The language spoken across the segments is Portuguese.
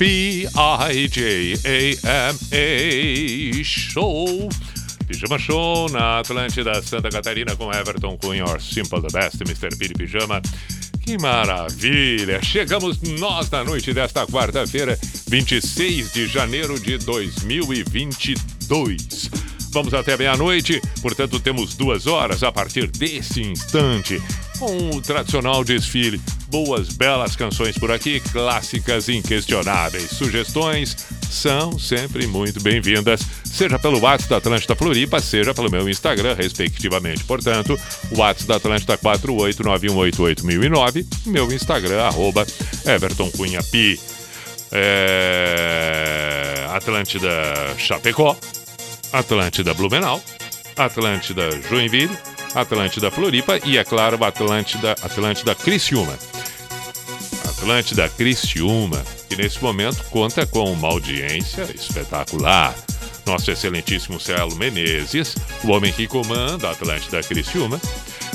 B-I-J-A-M-A Show. Pijama Show na Atlântida Santa Catarina com Everton Cunha, Simple the Best, Mr. Billy Pijama. Que maravilha! Chegamos nós na noite desta quarta-feira, 26 de janeiro de 2022. Vamos até meia-noite, portanto temos duas horas a partir desse instante com o tradicional desfile. Boas, belas canções por aqui, clássicas inquestionáveis. Sugestões são sempre muito bem-vindas, seja pelo WhatsApp da Atlântida Floripa, seja pelo meu Instagram, respectivamente. Portanto, WhatsApp da Atlântida 489188009, meu Instagram, arroba Everton Cunha Pi. É... Atlântida Chapecó, Atlântida Blumenau, Atlântida Joinville, Atlântida Floripa e, é claro, Atlântida, Atlântida Criciúma. Atlântida Criciúma, que nesse momento conta com uma audiência espetacular. Nosso excelentíssimo Celo Menezes, o homem que comanda a Atlântida Criciúma,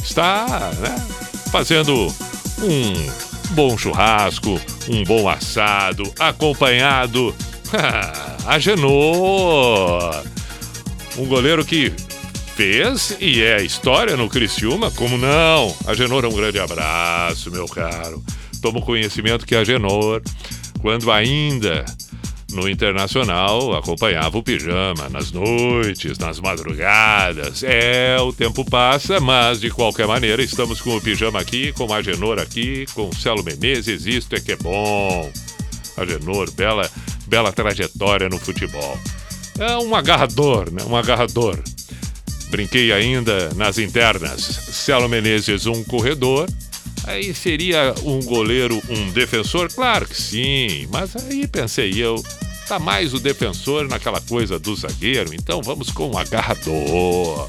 está né, fazendo um bom churrasco, um bom assado, acompanhado a Genô, um goleiro que fez e é história no Criciúma, como não? A Genor, um grande abraço, meu caro. Tomo conhecimento que a Genor, quando ainda no Internacional, acompanhava o pijama nas noites, nas madrugadas. É, o tempo passa, mas de qualquer maneira estamos com o pijama aqui, com a Genor aqui, com o Celo Menezes, isto é que é bom. A Genor, bela, bela trajetória no futebol. É um agarrador, né? Um agarrador. Brinquei ainda nas internas. Celo Menezes, um corredor. Aí seria um goleiro, um defensor? Claro que sim, mas aí pensei eu, tá mais o defensor naquela coisa do zagueiro, então vamos com o agarrador.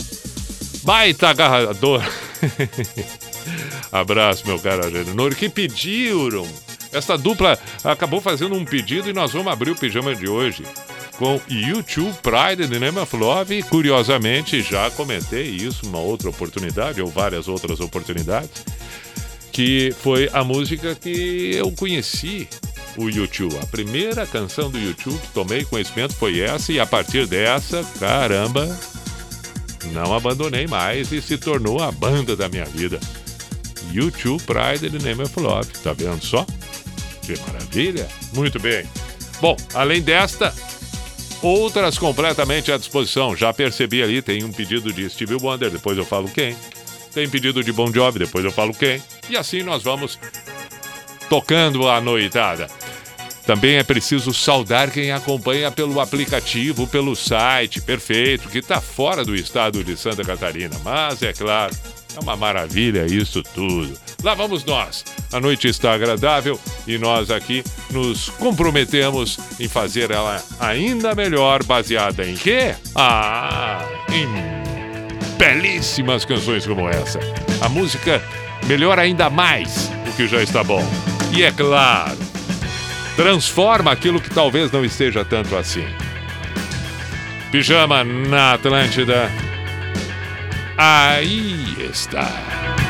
Baita agarrador. Abraço, meu caro Agenor, que pediram. Essa dupla acabou fazendo um pedido e nós vamos abrir o pijama de hoje com YouTube Pride the Name of Love. Curiosamente, já comentei isso uma outra oportunidade, ou várias outras oportunidades, que foi a música que eu conheci o YouTube. A primeira canção do YouTube que tomei conhecimento foi essa, e a partir dessa, caramba, não abandonei mais e se tornou a banda da minha vida. YouTube Pride the Name of Love. Tá vendo só? Que maravilha! Muito bem. Bom, além desta, Outras completamente à disposição. Já percebi ali, tem um pedido de Stevie Wonder, depois eu falo quem. Tem pedido de Bon Jovi, depois eu falo quem. E assim nós vamos tocando a noitada. Também é preciso saudar quem acompanha pelo aplicativo, pelo site, perfeito, que está fora do estado de Santa Catarina. Mas é claro, é uma maravilha isso tudo. Lá vamos nós. A noite está agradável e nós aqui nos comprometemos em fazer ela ainda melhor, baseada em quê? Ah, em belíssimas canções como essa. A música melhora ainda mais o que já está bom. E é claro, transforma aquilo que talvez não esteja tanto assim. Pijama na Atlântida. Aí está.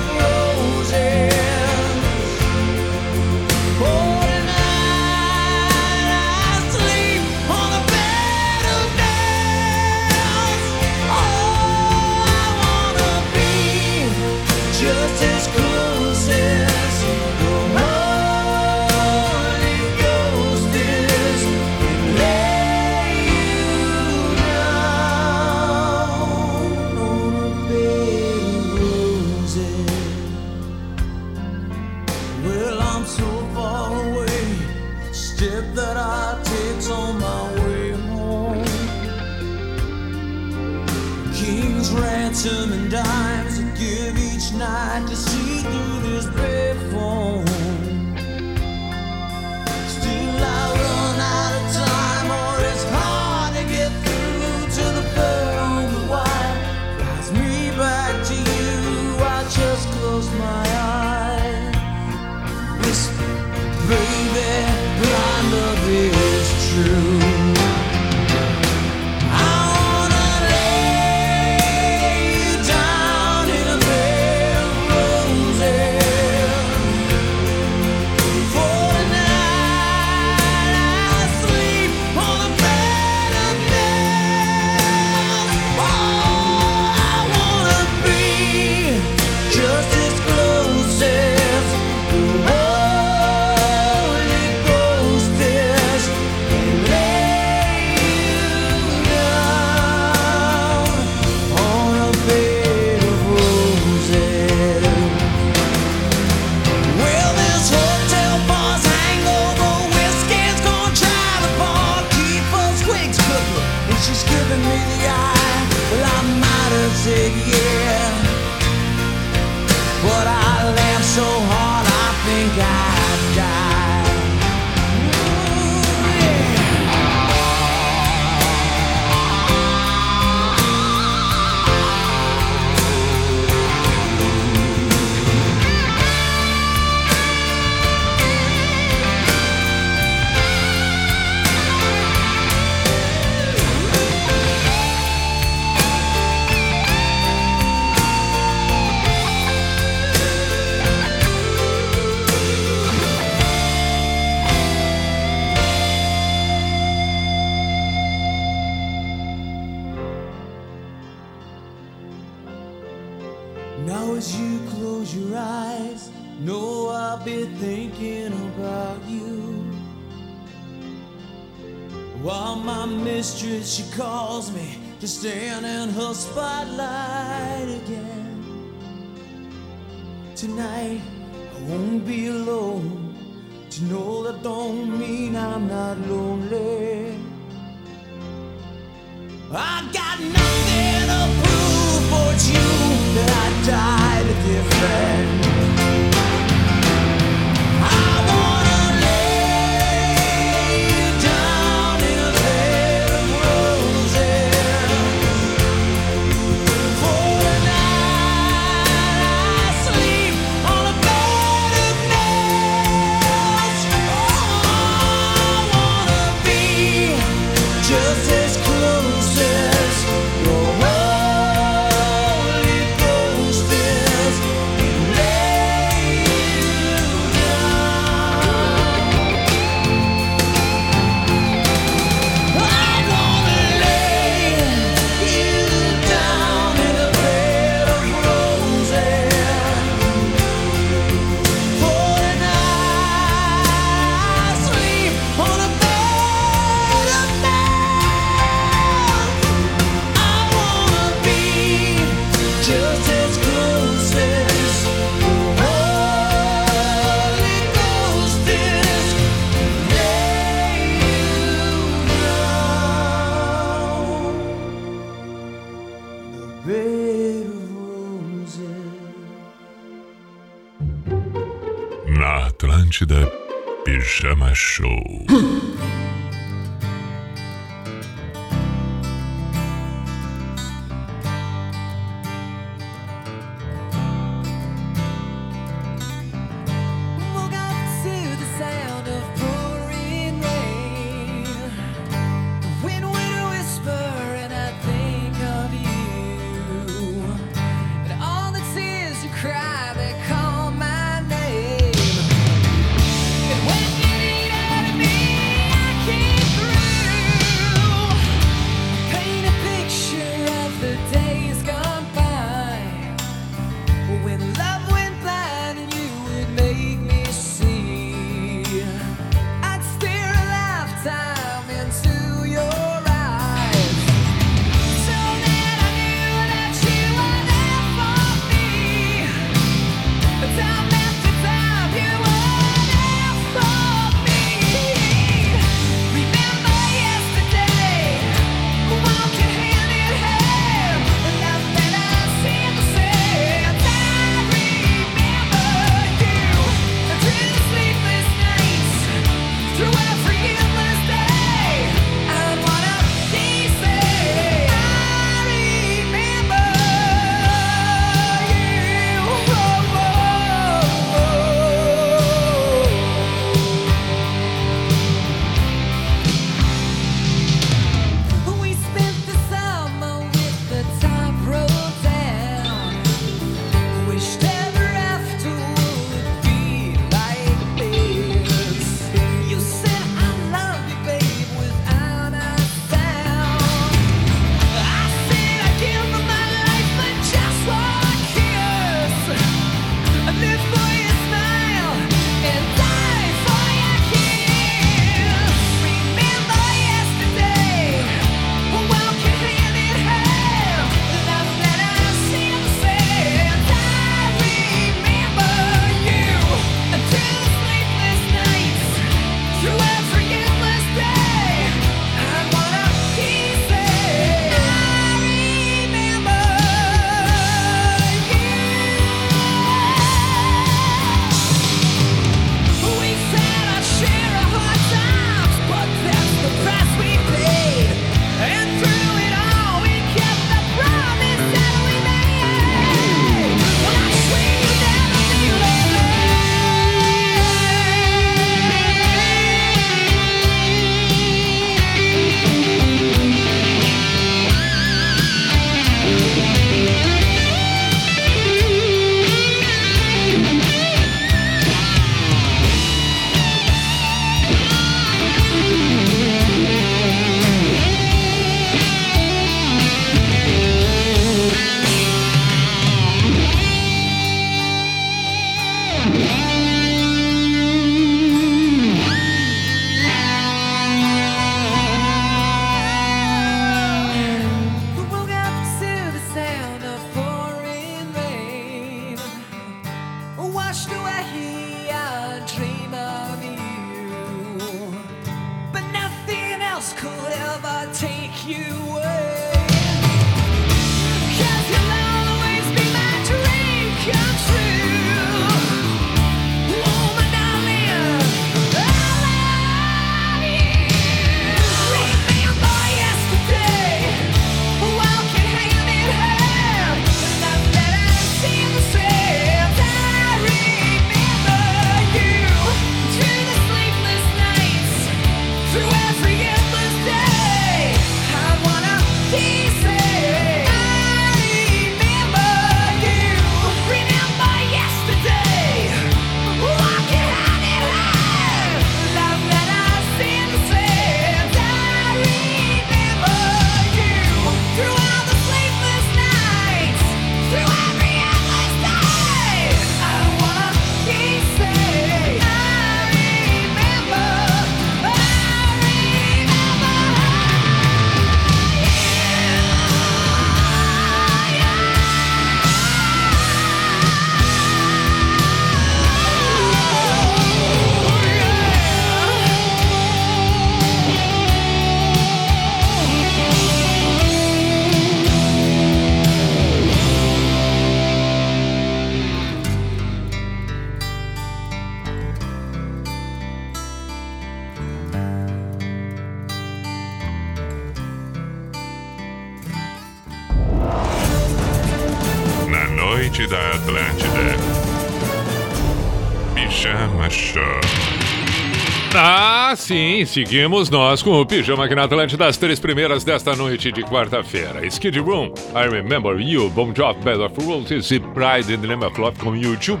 Seguimos nós com o Pijama aqui na Atlântida das três primeiras desta noite de quarta-feira. Skid Room, I Remember You, Bom Job, Bed of Roses e Pride in the Name of Love com YouTube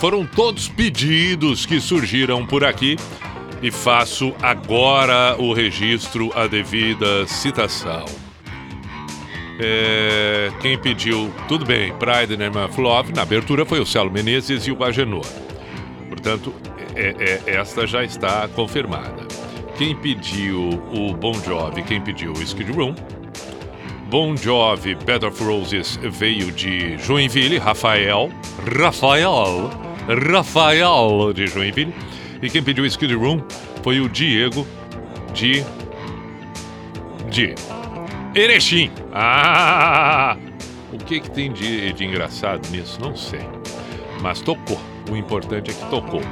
foram todos pedidos que surgiram por aqui e faço agora o registro, a devida citação. É, quem pediu, tudo bem, Pride in the Name of Love, na abertura foi o Celo Menezes e o Agenor. Portanto, é, é, esta já está confirmada. Quem pediu o Bon Jovi, quem pediu o Skid Room, Bon Jovi Bed of Roses veio de Joinville, Rafael, Rafael, Rafael de Joinville. E quem pediu Skid Room foi o Diego de. de. Erechim. Ah! O que, que tem de, de engraçado nisso? Não sei. Mas tocou. O importante é que tocou.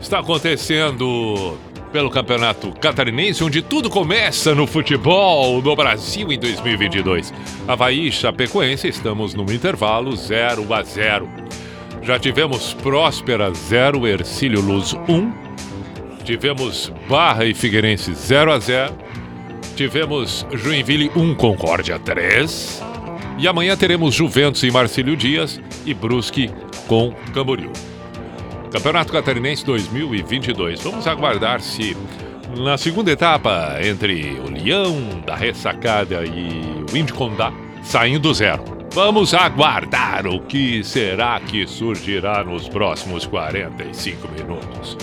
Está acontecendo pelo Campeonato Catarinense, onde tudo começa no futebol no Brasil em 2022. Havaí e Chapecoense, estamos no intervalo 0 a 0. Já tivemos Próspera 0, Ercílio Luz 1. Tivemos Barra e Figueirense 0 a 0. Tivemos Joinville 1, Concórdia 3. E amanhã teremos Juventus e Marcílio Dias e Brusque com Camboriú. Campeonato Catarinense 2022. Vamos aguardar se na segunda etapa entre o Leão da Ressacada e o Indicondá saindo zero. Vamos aguardar o que será que surgirá nos próximos 45 minutos.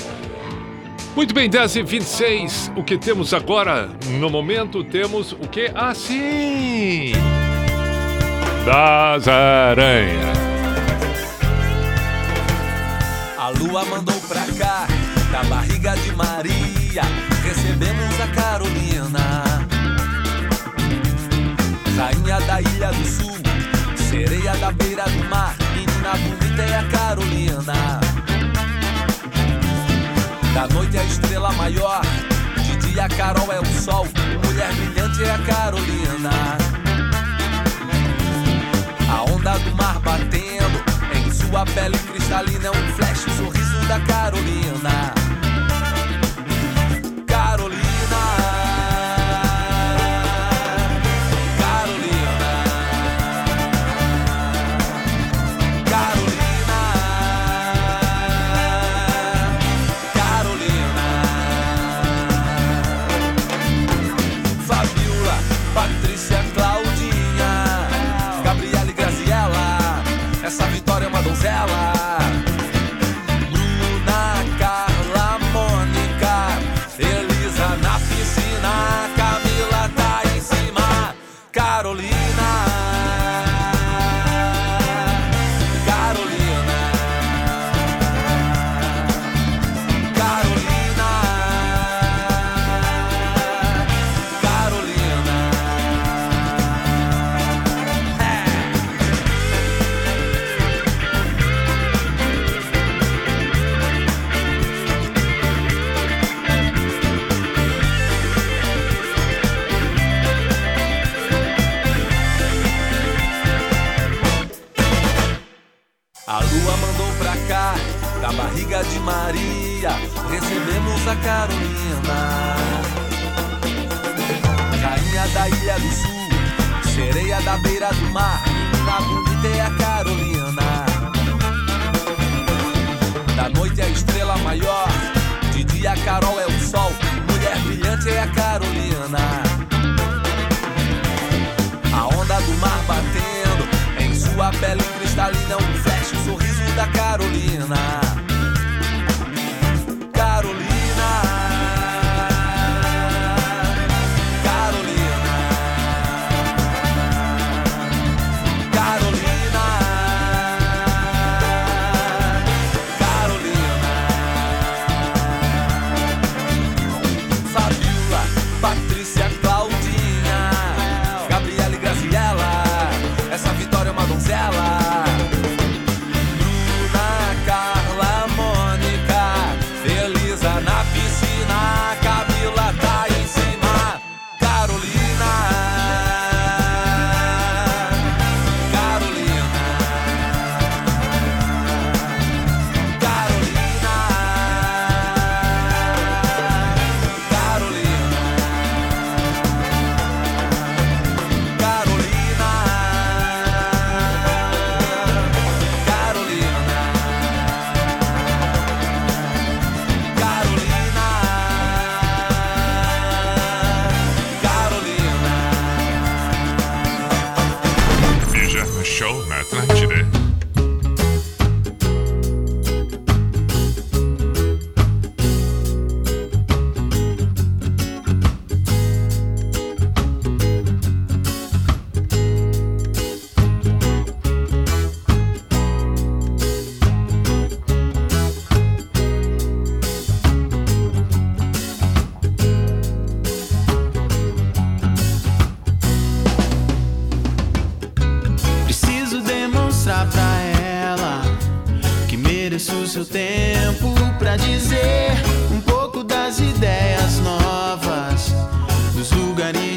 Muito bem, 10 e 26. O que temos agora? No momento temos o que? Assim! Das aranhas. A lua mandou pra cá, da barriga de Maria, recebemos a Carolina. Rainha da Ilha do Sul, sereia da beira do mar, menina bonita é a Carolina. Da noite a estrela maior, de dia a Carol é o sol, mulher brilhante é a Carolina. A onda do mar batendo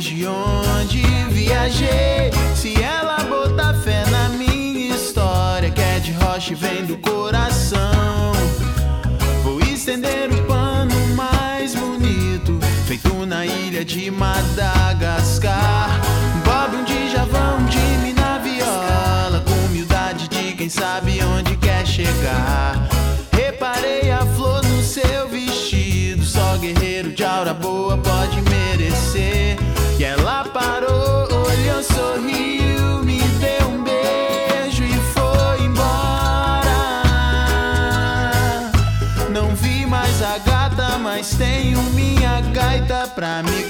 desde onde viajei. Se ela botar fé na minha história, que é de rocha e vem do coração. Vou estender o pano mais bonito, feito na ilha de Madagascar. Bob um Djavan, de mim na viola, com humildade de quem sabe onde quer chegar. Reparei a flor no seu vestido, só guerreiro de aura boa pode me pra me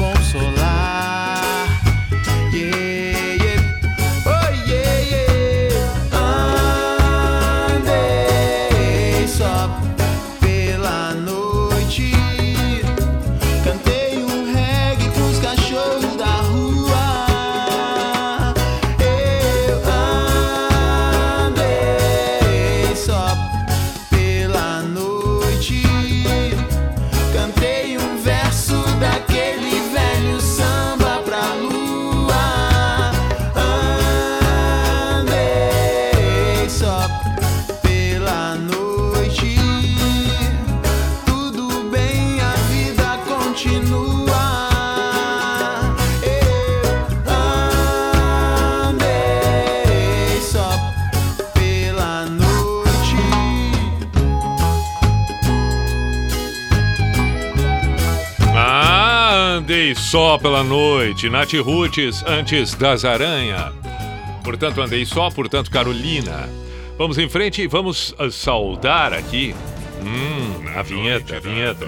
só pela noite, Nath Roots antes das aranha. Portanto, andei só, portanto, Carolina. Vamos em frente e vamos uh, saudar aqui. Hum, a vinheta, a vinheta.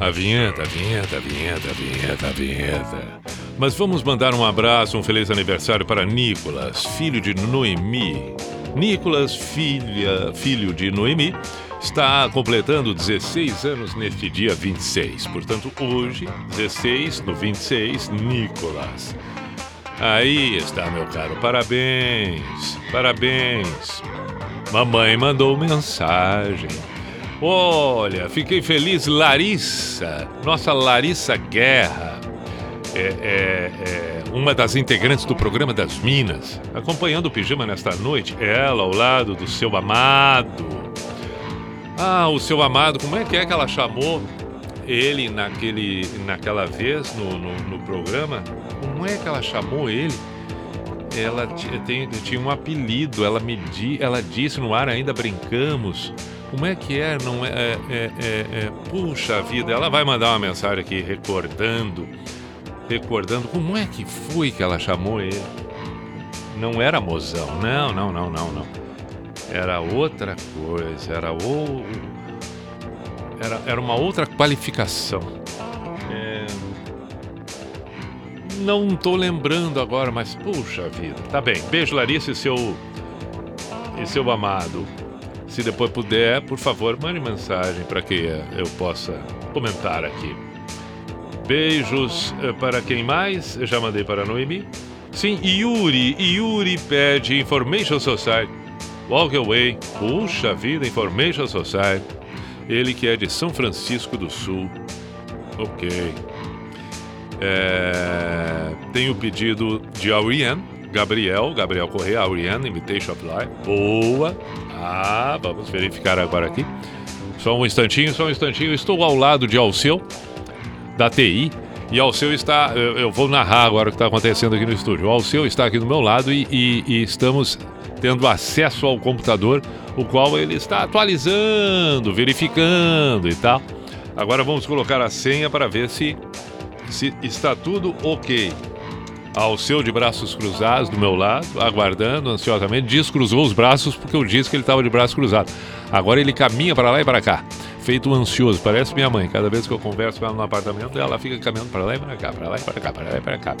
A vinheta, a vinheta, a vinheta, a vinheta, a vinheta. Mas vamos mandar um abraço, um feliz aniversário para Nicolas, filho de Noemi. Nicolas, filha, filho de Noemi, está completando 16 anos neste dia 26. Portanto, hoje, 16 no 26, Nicolas. Aí está, meu caro. Parabéns, parabéns. Mamãe mandou mensagem. Olha, fiquei feliz, Larissa, nossa Larissa Guerra, é, é, é, uma das integrantes do programa das Minas, acompanhando o pijama nesta noite, ela ao lado do seu amado. Ah, o seu amado, como é que é que ela chamou ele naquele, naquela vez no, no, no programa? Como é que ela chamou ele? Ela tem, tinha um apelido, ela me di, ela disse no ar, ainda brincamos. Como é que é? Não é, é, é, é, é Puxa vida, ela vai mandar uma mensagem aqui recordando, recordando como é que foi que ela chamou ele. Não era mozão, não, não, não, não, não era outra coisa, era o era, era uma outra qualificação. É... Não estou lembrando agora, mas puxa vida. Tá bem. Beijo, Larissa e seu e seu amado. Se depois puder, por favor, mande mensagem para que eu possa comentar aqui. Beijos eh, para quem mais? Eu já mandei para a Noemi. Sim, Yuri. Yuri pede Information Society. Walk Away, puxa vida, Information Society. Ele que é de São Francisco do Sul. Ok. É, tem o pedido de Auriane, Gabriel, Gabriel Correia, Auriane, Invitation of Life. Boa. Ah, vamos verificar agora aqui. Só um instantinho, só um instantinho. Estou ao lado de Alceu, da TI. E Alceu está. Eu, eu vou narrar agora o que está acontecendo aqui no estúdio. O Alceu está aqui do meu lado e, e, e estamos tendo acesso ao computador, o qual ele está atualizando, verificando e tal. Agora vamos colocar a senha para ver se, se está tudo ok. Ao seu de braços cruzados do meu lado, aguardando ansiosamente, descruzou os braços porque eu disse que ele estava de braços cruzados. Agora ele caminha para lá e para cá, feito ansioso. Parece minha mãe. Cada vez que eu converso com ela no apartamento, ela fica caminhando para lá e para cá, para lá e para cá, para lá e para cá.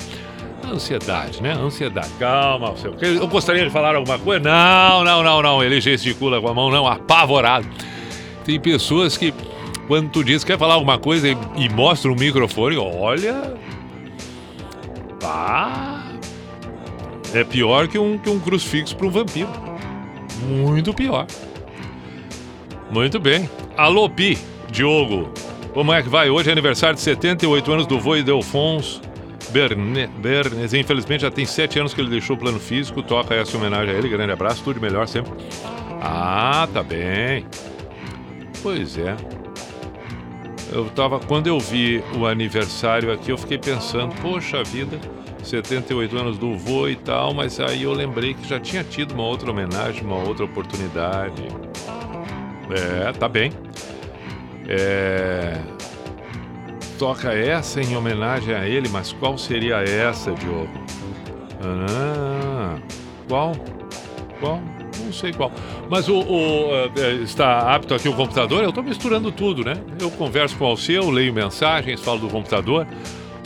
Ansiedade, né? Ansiedade. Calma, seu. Eu gostaria de falar alguma coisa? Não, não, não, não. Ele gesticula com a mão, não, apavorado. Tem pessoas que, quando tu diz que quer falar alguma coisa e, e mostra o microfone, olha. Pá. É pior que um, que um crucifixo para um vampiro. Muito pior. Muito bem. Alô, Pi, Diogo. Como é que vai? Hoje é aniversário de 78 anos do vô Delfonso. Berne, Bernes. Infelizmente já tem sete anos que ele deixou o plano físico. Toca essa homenagem a ele. Grande abraço, tudo de melhor sempre. Ah, tá bem. Pois é. Eu tava. Quando eu vi o aniversário aqui, eu fiquei pensando, poxa vida, 78 anos do vô e tal, mas aí eu lembrei que já tinha tido uma outra homenagem, uma outra oportunidade. É, tá bem. É toca essa em homenagem a ele, mas qual seria essa, Diogo? Ah, qual? Qual? Não sei qual. Mas o, o uh, está apto aqui o computador? Eu estou misturando tudo, né? Eu converso com o Alceu, leio mensagens, falo do computador.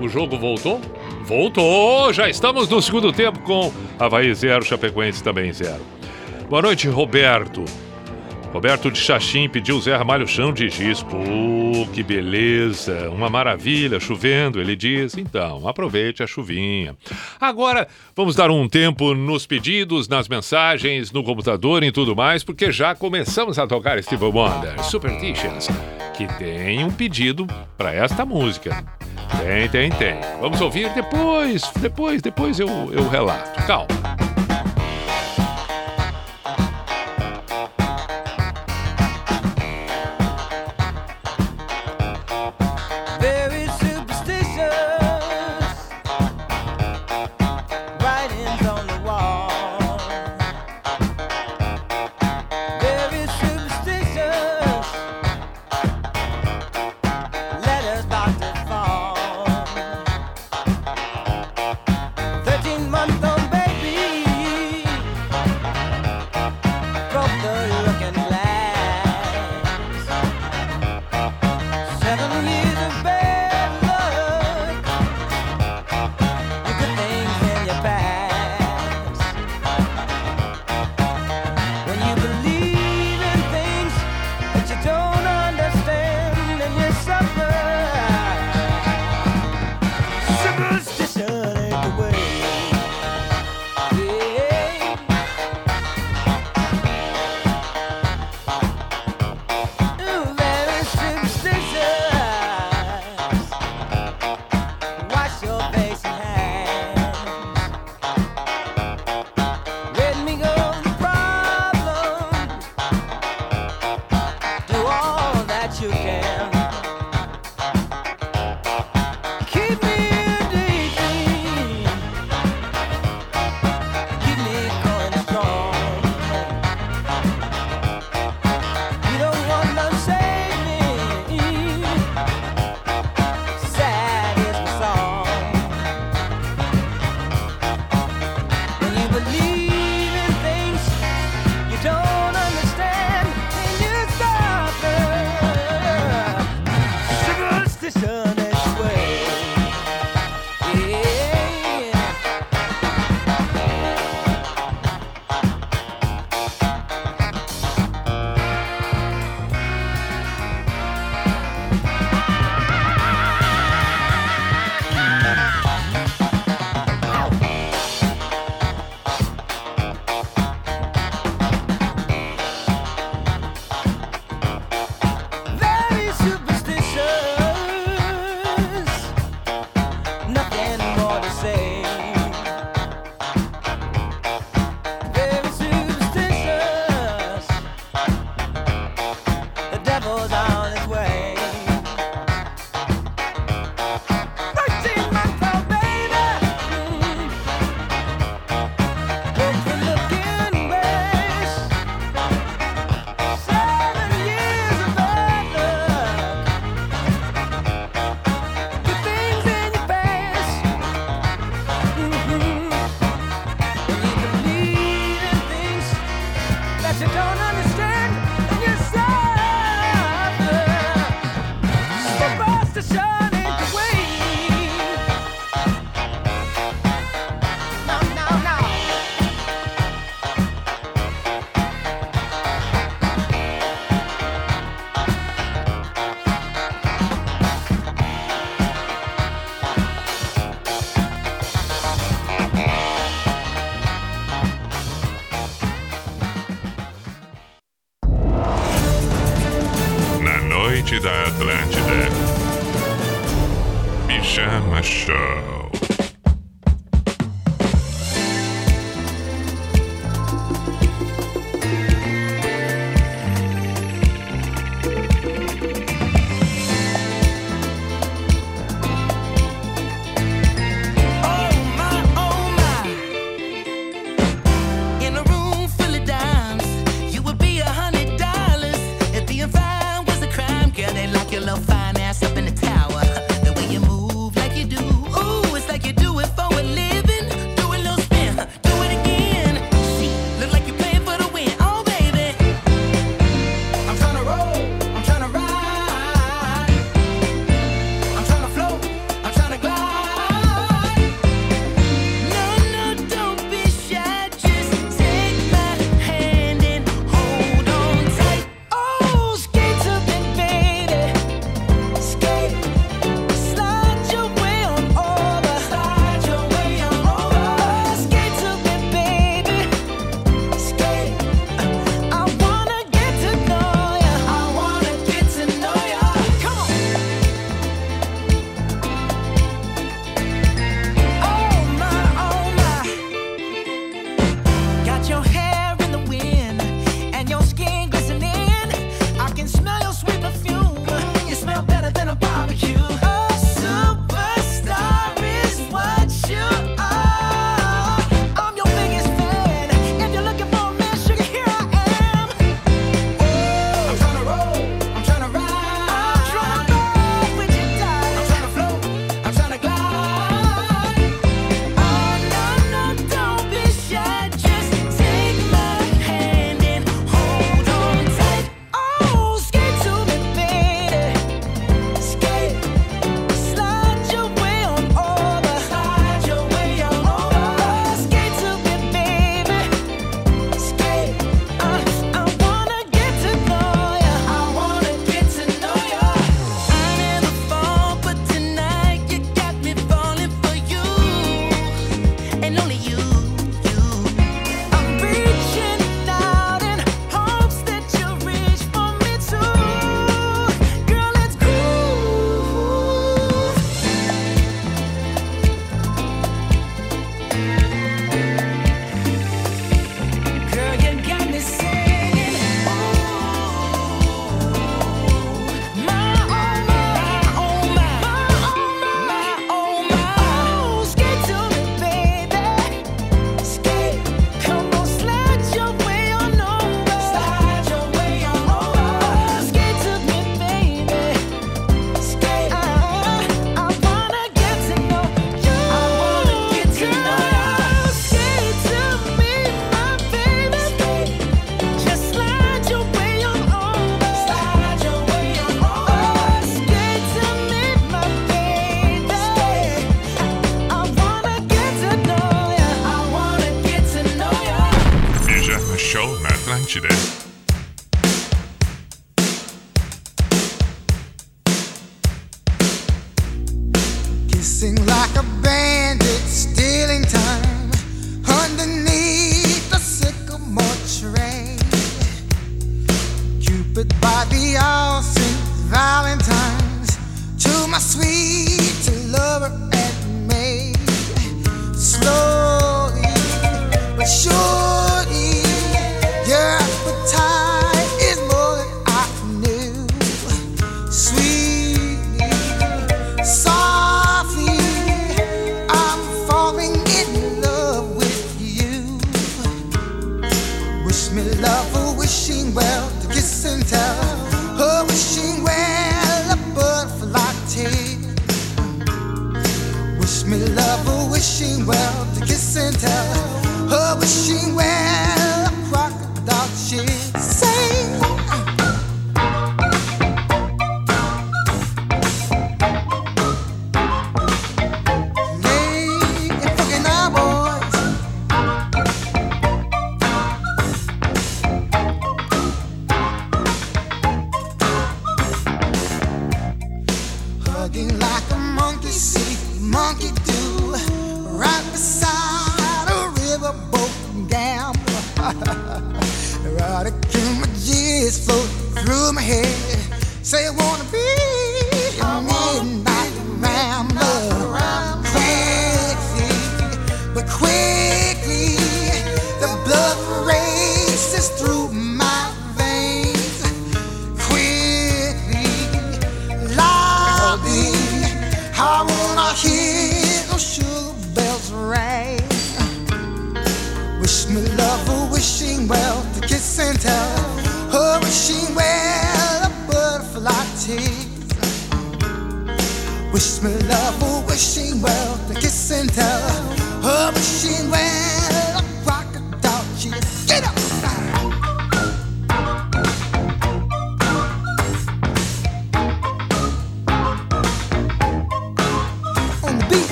O jogo voltou? Voltou! Já estamos no segundo tempo com Havaí 0, Chapecoense também 0. Boa noite, Roberto. Roberto de Xaxim pediu Zé Ramalho chão de giz. Pô, que beleza! Uma maravilha, chovendo, ele diz. Então, aproveite a chuvinha. Agora, vamos dar um tempo nos pedidos, nas mensagens, no computador e tudo mais, porque já começamos a tocar Steve Wonder, Superstitions, que tem um pedido para esta música. Tem, tem, tem. Vamos ouvir depois, depois, depois eu, eu relato. Calma.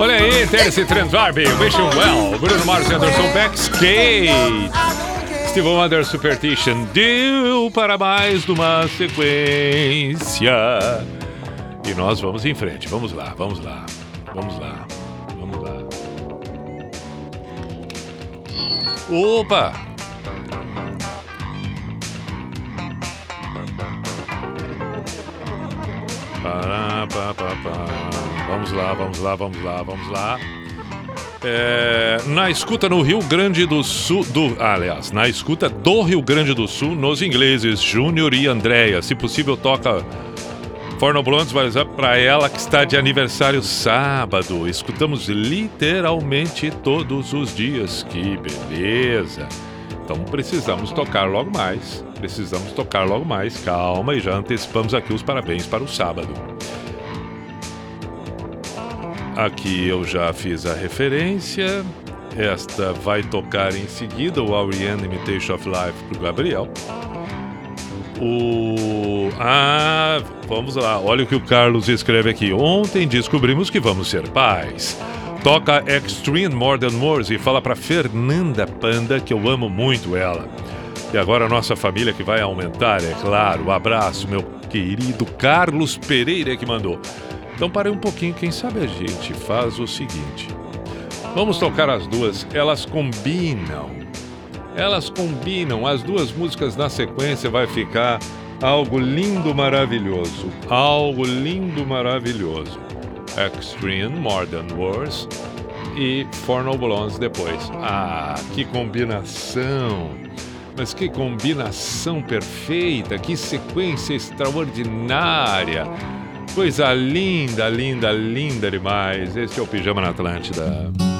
Olha aí, Terence Transvarbe, Wish You Well, Bruno Mars e Anderson Backstage. Steve Wonder Superstition deu para mais uma sequência. E nós vamos em frente. Vamos lá, vamos lá. Vamos lá. Vamos lá. Opa! Vamos lá, vamos lá, vamos lá, vamos lá. É, na escuta no Rio Grande do Sul, do, ah, aliás, na escuta do Rio Grande do Sul, nos ingleses Júnior e Andréia. Se possível, toca Forno Blondes usar para ela que está de aniversário sábado. Escutamos literalmente todos os dias. Que beleza! Então precisamos tocar logo mais. Precisamos tocar logo mais. Calma e já antecipamos aqui os parabéns para o sábado. Aqui eu já fiz a referência. Esta vai tocar em seguida o Ariane Imitation of Life para o Gabriel. O. Ah, vamos lá. Olha o que o Carlos escreve aqui. Ontem descobrimos que vamos ser pais. Toca Extreme More Than Words e fala para Fernanda Panda que eu amo muito ela. E agora a nossa família que vai aumentar, é claro. Um abraço, meu querido Carlos Pereira que mandou. Então parei um pouquinho, quem sabe a gente faz o seguinte. Vamos tocar as duas, elas combinam. Elas combinam, as duas músicas na sequência vai ficar algo lindo, maravilhoso. Algo lindo, maravilhoso. Extreme More Than Words e For No Blondes depois. Ah, que combinação! Mas que combinação perfeita, que sequência extraordinária! Coisa linda, linda, linda demais. Este é o Pijama na Atlântida.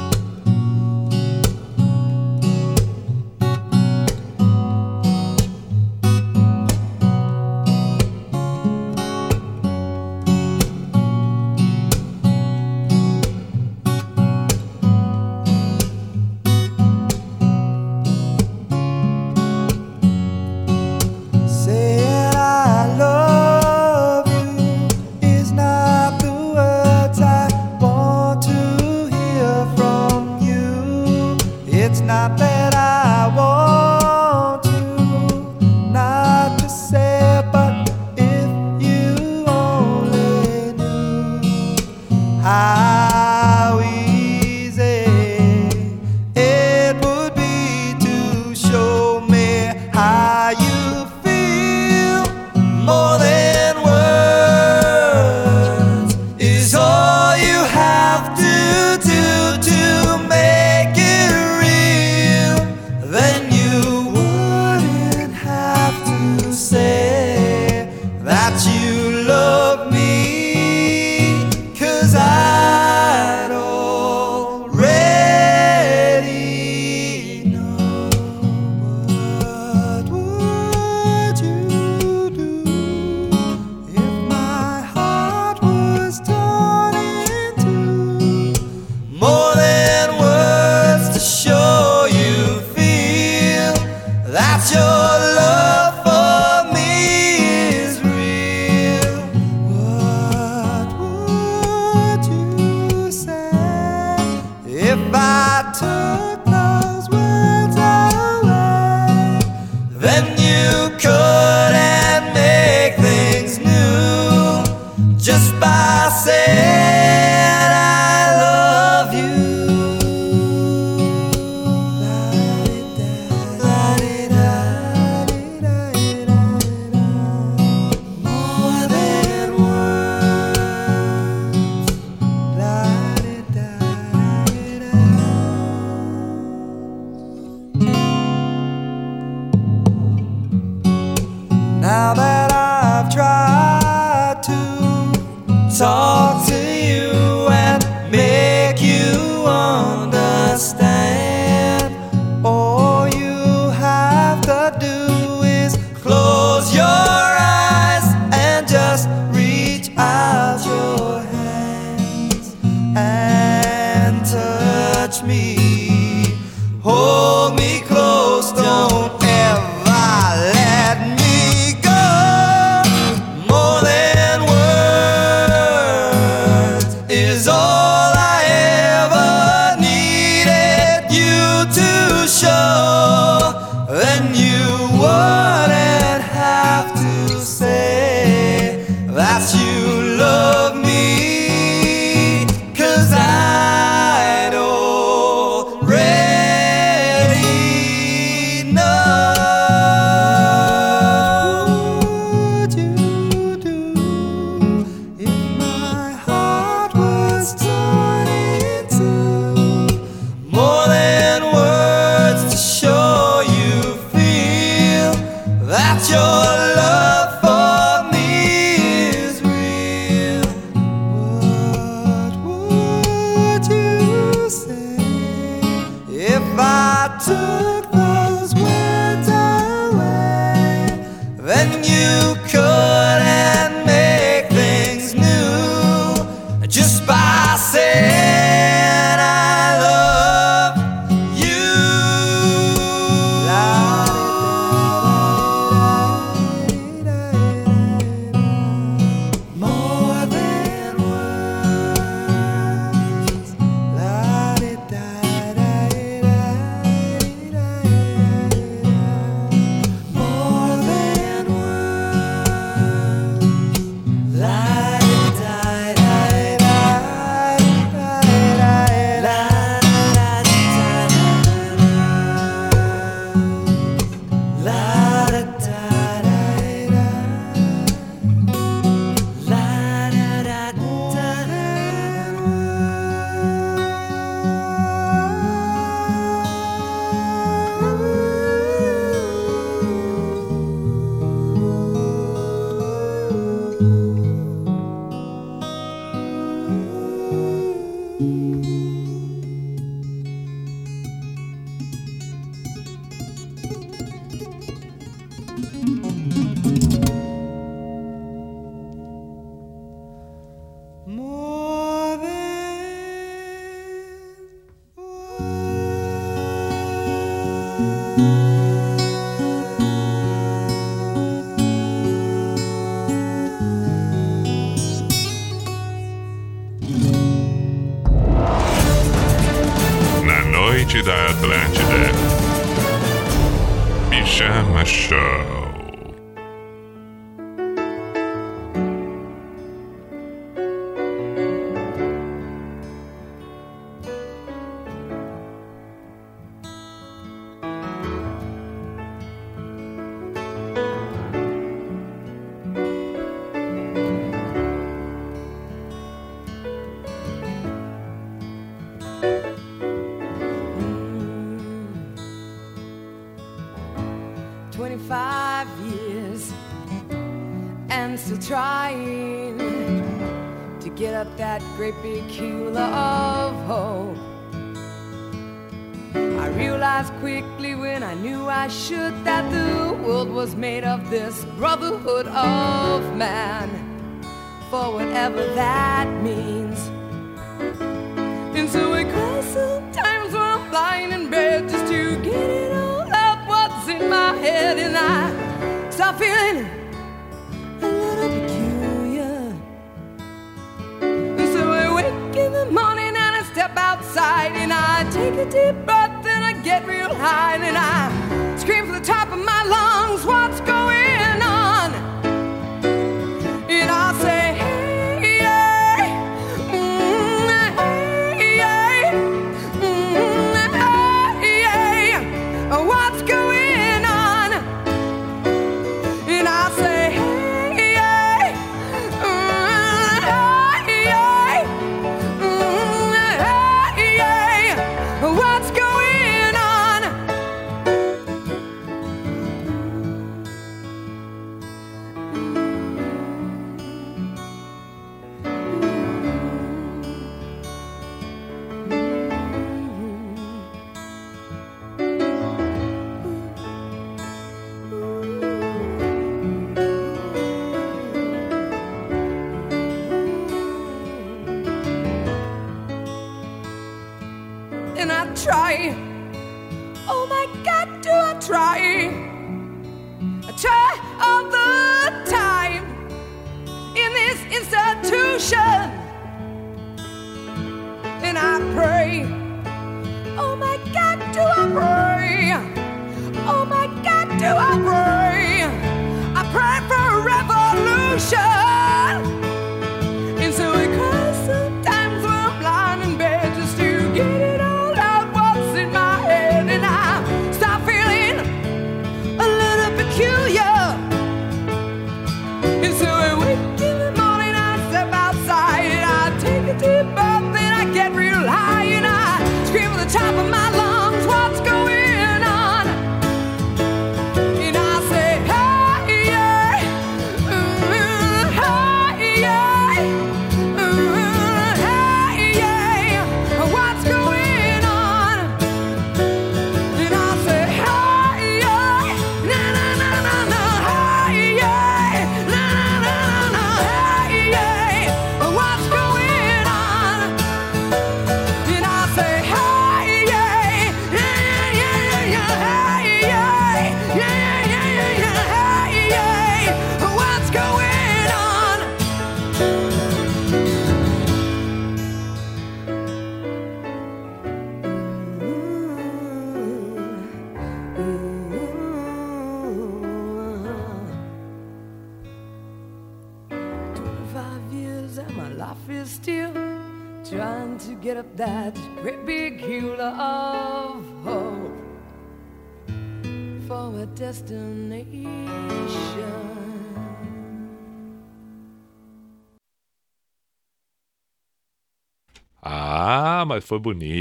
Mas foi bonito.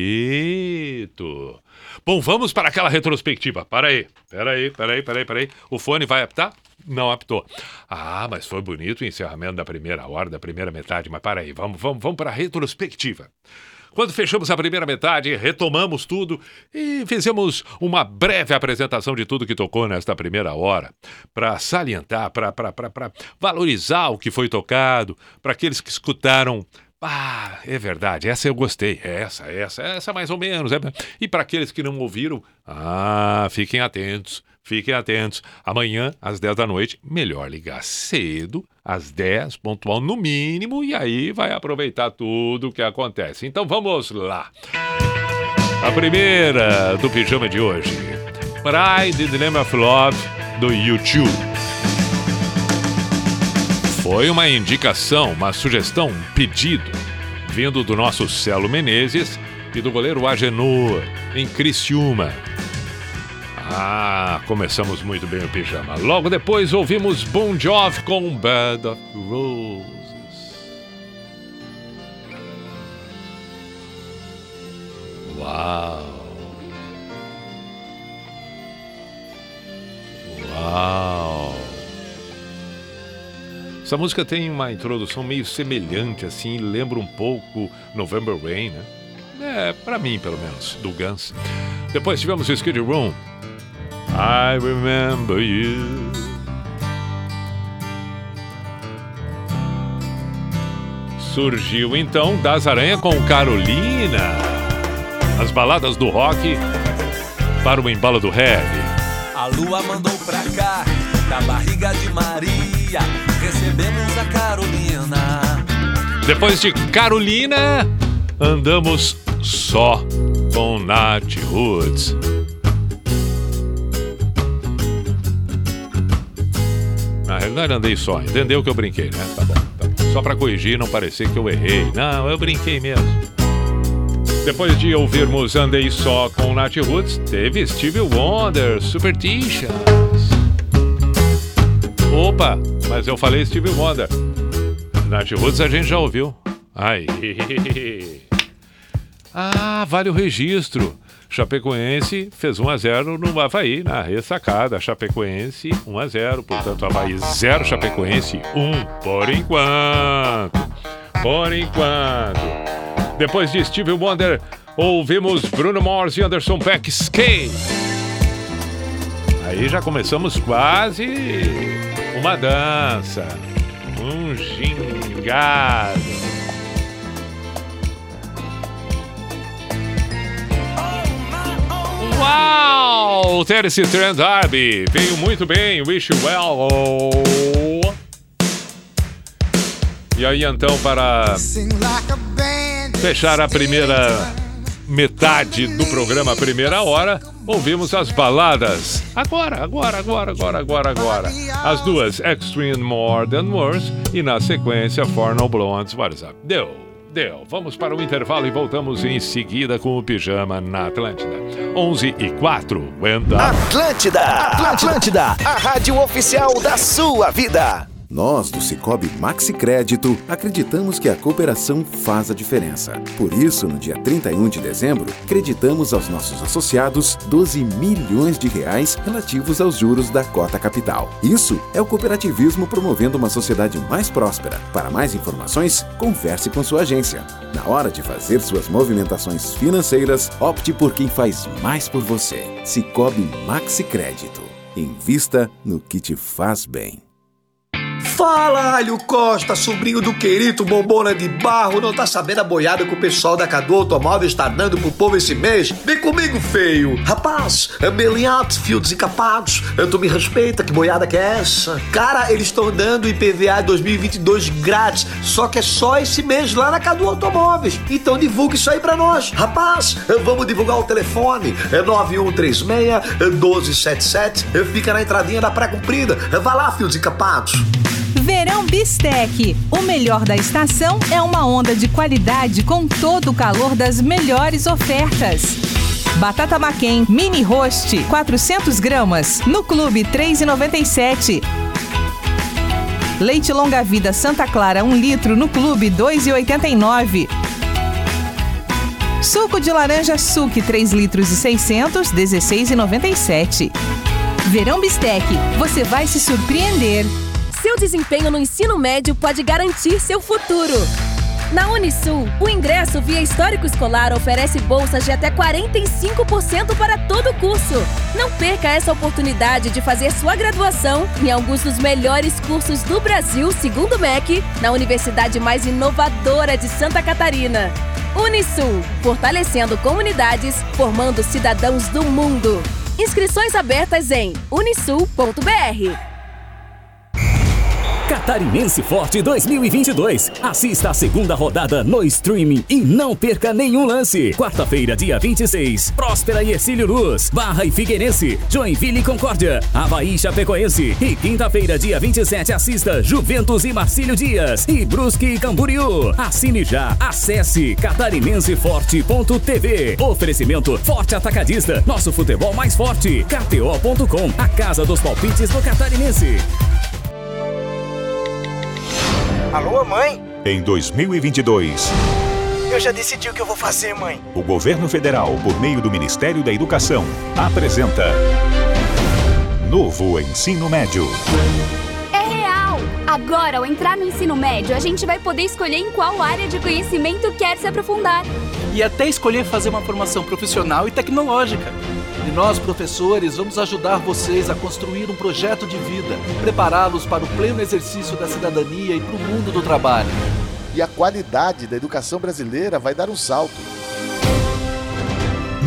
Bom, vamos para aquela retrospectiva. Para aí, para aí, para aí, para aí, para aí. O fone vai apitar? Não apitou. Ah, mas foi bonito o encerramento da primeira hora, da primeira metade. Mas para aí, vamos, vamos, vamos para a retrospectiva. Quando fechamos a primeira metade, retomamos tudo e fizemos uma breve apresentação de tudo que tocou nesta primeira hora, para salientar, para valorizar o que foi tocado, para aqueles que escutaram ah, é verdade, essa eu gostei. Essa, essa, essa mais ou menos. é. E para aqueles que não ouviram, ah, fiquem atentos, fiquem atentos. Amanhã, às 10 da noite, melhor ligar cedo, às 10, pontual no mínimo, e aí vai aproveitar tudo o que acontece. Então vamos lá. A primeira do pijama de hoje: Pride the Name of Love, do YouTube. Foi uma indicação, uma sugestão, um pedido, vindo do nosso Celo Menezes e do goleiro Agenor, em Criciúma. Ah, começamos muito bem o pijama. Logo depois ouvimos Bon Jovi com Bed of Roses. Uau! Uau! Essa música tem uma introdução meio semelhante, assim, lembra um pouco November Rain, né? É, pra mim, pelo menos, do Guns. Depois tivemos o Skid Room. I remember you. Surgiu então Das Aranha com Carolina. As baladas do rock para o embalo do reggae. A lua mandou pra cá, da barriga de Maria, a Carolina. Depois de Carolina, andamos só com Nat Roots. Na realidade, andei só. Entendeu que eu brinquei, né? Tá bom, tá bom. Só pra corrigir, não parecer que eu errei. Não, eu brinquei mesmo. Depois de ouvirmos Andei Só com Nat Roots, teve Stevie Wonder, Superstitions. Opa, mas eu falei Stevie Wonder. Nat Roots a gente já ouviu. Aí. Ah, vale o registro. Chapecoense fez 1 a 0 no Havaí, na ressacada. Chapecoense 1 a 0, portanto Havaí 0, Chapecoense 1 por enquanto. Por enquanto. Depois de Stevie Wonder, ouvimos Bruno Mars e Anderson Peck Skate. Aí já começamos quase uma dança, um gingado. o Terence Trent D'Arby. Veio muito bem, Wish You Well. E aí, então, para fechar a primeira metade do programa, primeira hora, ouvimos as baladas. Agora, agora, agora, agora, agora, agora. As duas, Extreme More Than Worse, e na sequência, For No Blondes WhatsApp. Deu, deu. Vamos para o intervalo e voltamos em seguida com o Pijama na Atlântida. 11 e 4, Wenda. Atlântida, Atlântida, a rádio oficial da sua vida. Nós, do Cicobi Maxi Crédito, acreditamos que a cooperação faz a diferença. Por isso, no dia 31 de dezembro, creditamos aos nossos associados 12 milhões de reais relativos aos juros da cota capital. Isso é o cooperativismo promovendo uma sociedade mais próspera. Para mais informações, converse com sua agência. Na hora de fazer suas movimentações financeiras, opte por quem faz mais por você. Cicobi Maxi Crédito. Invista no que te faz bem. Fala, Alho Costa, sobrinho do querido Bombona de Barro. Não tá sabendo a boiada que o pessoal da Cadu Automóvel está dando pro povo esse mês? Vem comigo, feio. Rapaz, é meliatos, fio desencapados. Tu me respeita, que boiada que é essa? Cara, eles estão dando IPVA 2022 grátis, só que é só esse mês lá na Cadu Automóveis. Então divulga isso aí pra nós. Rapaz, vamos divulgar o telefone. É 9136-1277. Fica na entradinha da pré-cumprida. Vai lá, fio desencapados. Verão Bistec. O melhor da estação é uma onda de qualidade com todo o calor das melhores ofertas. Batata Maquem Mini Roast 400 gramas no Clube 3,97. Leite Longa Vida Santa Clara 1 litro no Clube 2,89. Suco de laranja Suque 3 litros e 600 16,97. Verão Bistec. Você vai se surpreender. Seu desempenho no ensino médio pode garantir seu futuro. Na Unisul, o ingresso via histórico escolar oferece bolsas de até 45% para todo o curso. Não perca essa oportunidade de fazer sua graduação em alguns dos melhores cursos do Brasil, segundo o MEC, na universidade mais inovadora de Santa Catarina. Unisul, fortalecendo comunidades, formando cidadãos do mundo. Inscrições abertas em unisul.br. Catarinense Forte 2022. Assista a segunda rodada no streaming e não perca nenhum lance. Quarta-feira, dia 26, Próspera e Ercílio Luz, Barra e Figueirense, Joinville e Concórdia, Havaí e Chapecoense. E quinta-feira, dia 27, assista Juventus e Marcílio Dias e Brusque e Camboriú. Assine já, acesse catarinenseforte.tv. Oferecimento Forte Atacadista, nosso futebol mais forte. KTO.com, a casa dos palpites do Catarinense. Alô, mãe? Em 2022, Eu já decidi o que eu vou fazer, mãe. o governo federal, por meio do Ministério da Educação, apresenta Novo Ensino Médio. É real! Agora, ao entrar no ensino médio, a gente vai poder escolher em qual área de conhecimento quer se aprofundar. e até escolher fazer uma formação profissional e tecnológica. E nós, professores, vamos ajudar vocês a construir um projeto de vida, prepará-los para o pleno exercício da cidadania e para o mundo do trabalho. E a qualidade da educação brasileira vai dar um salto.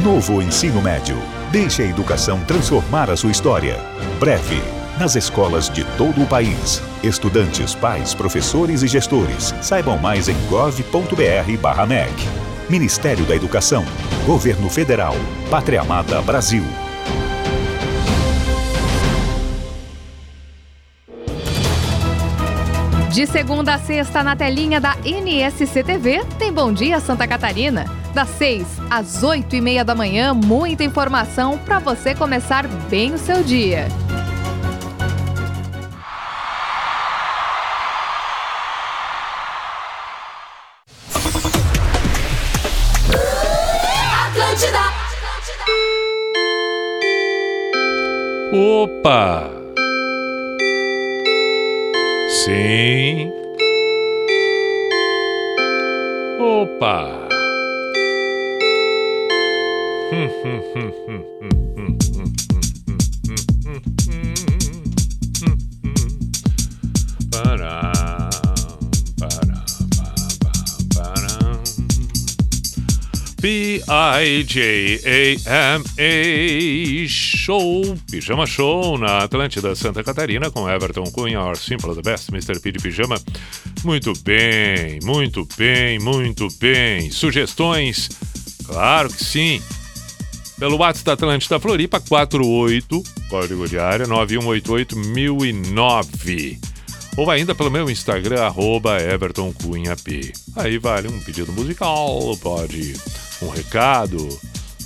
Novo Ensino Médio. Deixe a educação transformar a sua história. Breve. Nas escolas de todo o país. Estudantes, pais, professores e gestores. Saibam mais em gov.br/mec. Ministério da Educação. Governo Federal. Pátria Amada Brasil. De segunda a sexta, na telinha da NSC TV, tem Bom Dia Santa Catarina. Das 6 às 8 e meia da manhã, muita informação para você começar bem o seu dia. Opa! Sim. Opa! Hum, hum, hum, hum, hum, hum, B I J A M A Show, Pijama Show na Atlântida Santa Catarina com Everton Cunha, Our Simple the Best, Mr. P de Pijama. Muito bem, muito bem, muito bem. Sugestões? Claro que sim. Pelo WhatsApp da Atlântida Floripa, 48, código de área 9188009. Ou ainda pelo meu Instagram, arroba. Aí vale um pedido musical, pode um recado,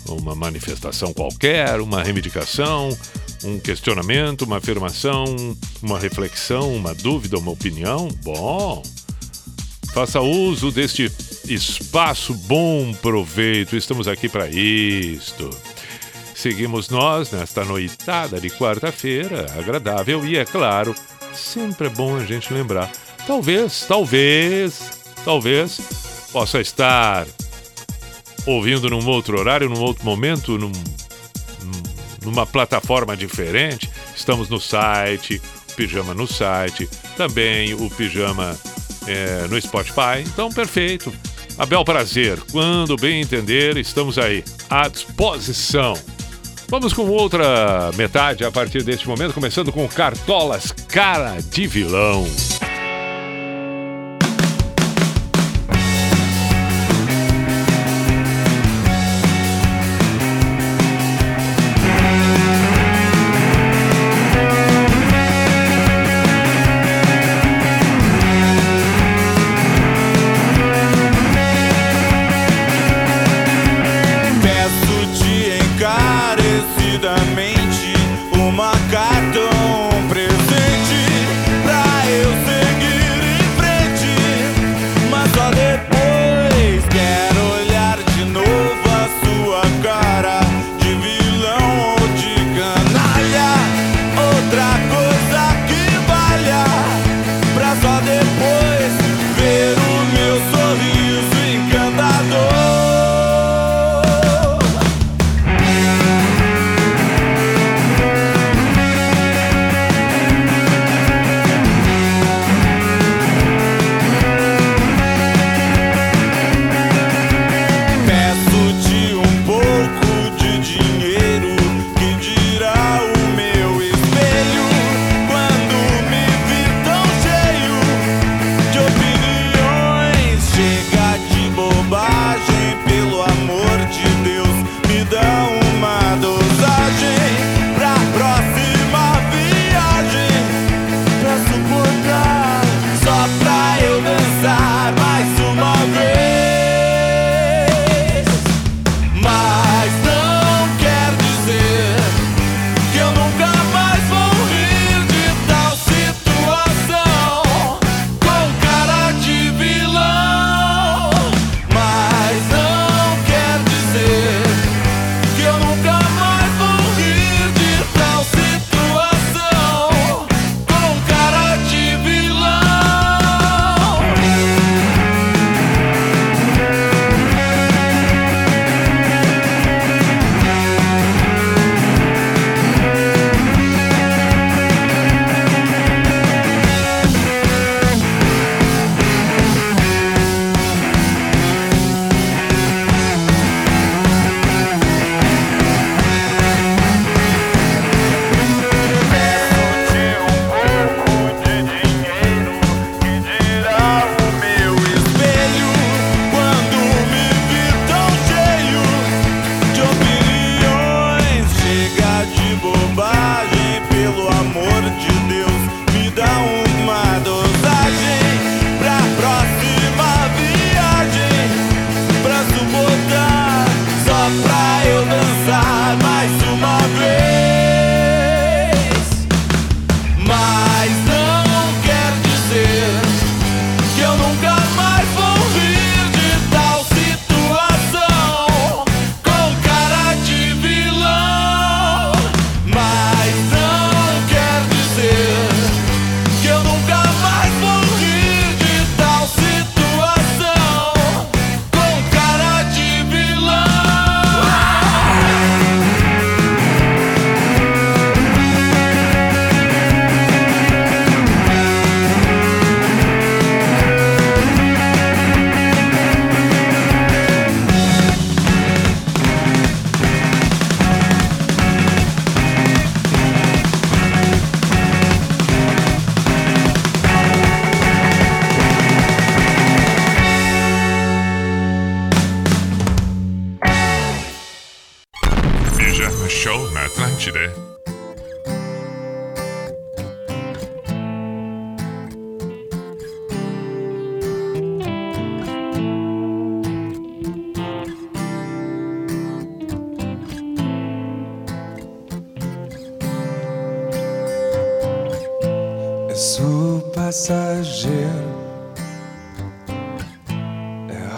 uma manifestação qualquer, uma reivindicação, um questionamento, uma afirmação, uma reflexão, uma dúvida, uma opinião. Bom, faça uso deste espaço, bom proveito. Estamos aqui para isto. Seguimos nós nesta noitada de quarta-feira, agradável e, é claro, sempre é bom a gente lembrar. Talvez, talvez, talvez possa estar ouvindo num outro horário, num outro momento, num, num- numa plataforma diferente. Estamos no site, o Pijama no site, também o Pijama é, no Spotify. Então, perfeito. A bel prazer, quando bem entender, estamos aí à disposição. Vamos com outra metade a partir deste momento, começando com Cartolas Cara de Vilão.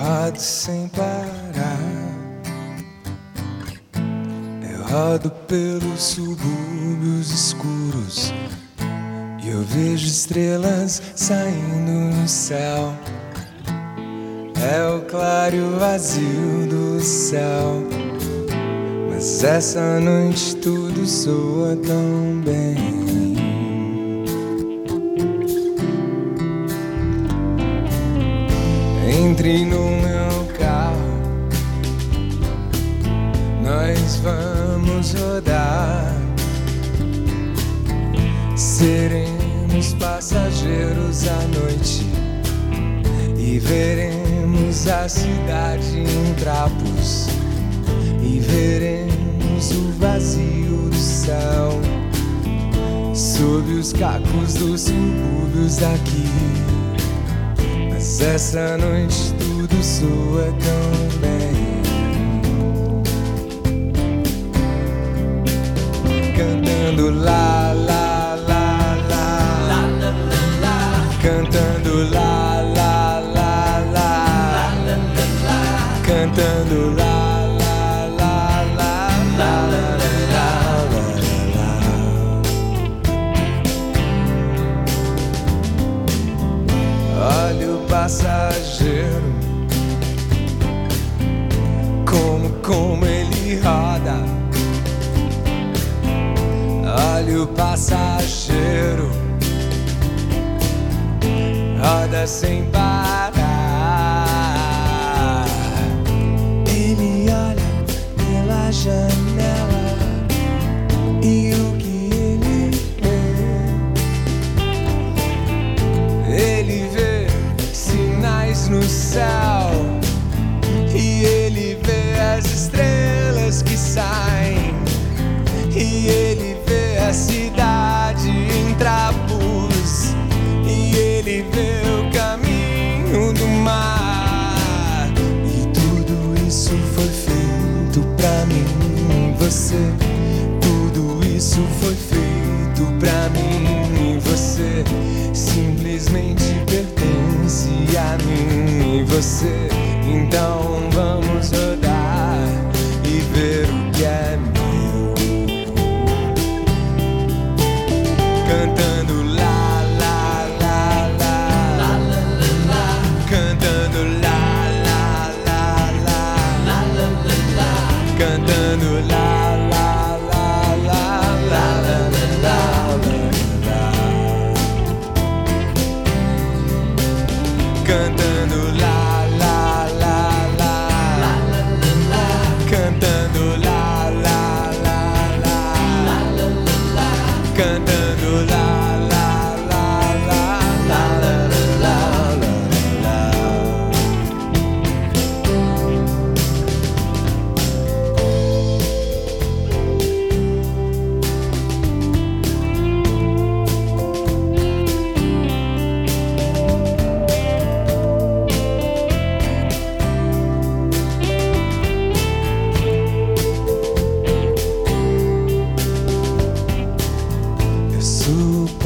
Errado sem parar. Errado pelos subúrbios escuros. E eu vejo estrelas saindo no céu. É o claro vazio do céu. Mas essa noite tudo soa tão bem. Sob os cacos dos subúrbios daqui. Mas essa noite tudo soa tão bem. Cantando lá, lá, lá, lá. Cantando lá, lá, lá, lá. Cantando lá, passageiro, como, como ele roda. Olha o passageiro, roda sem parar. Isso foi feito pra mim e você. Simplesmente pertence a mim e você. Então vamos rodar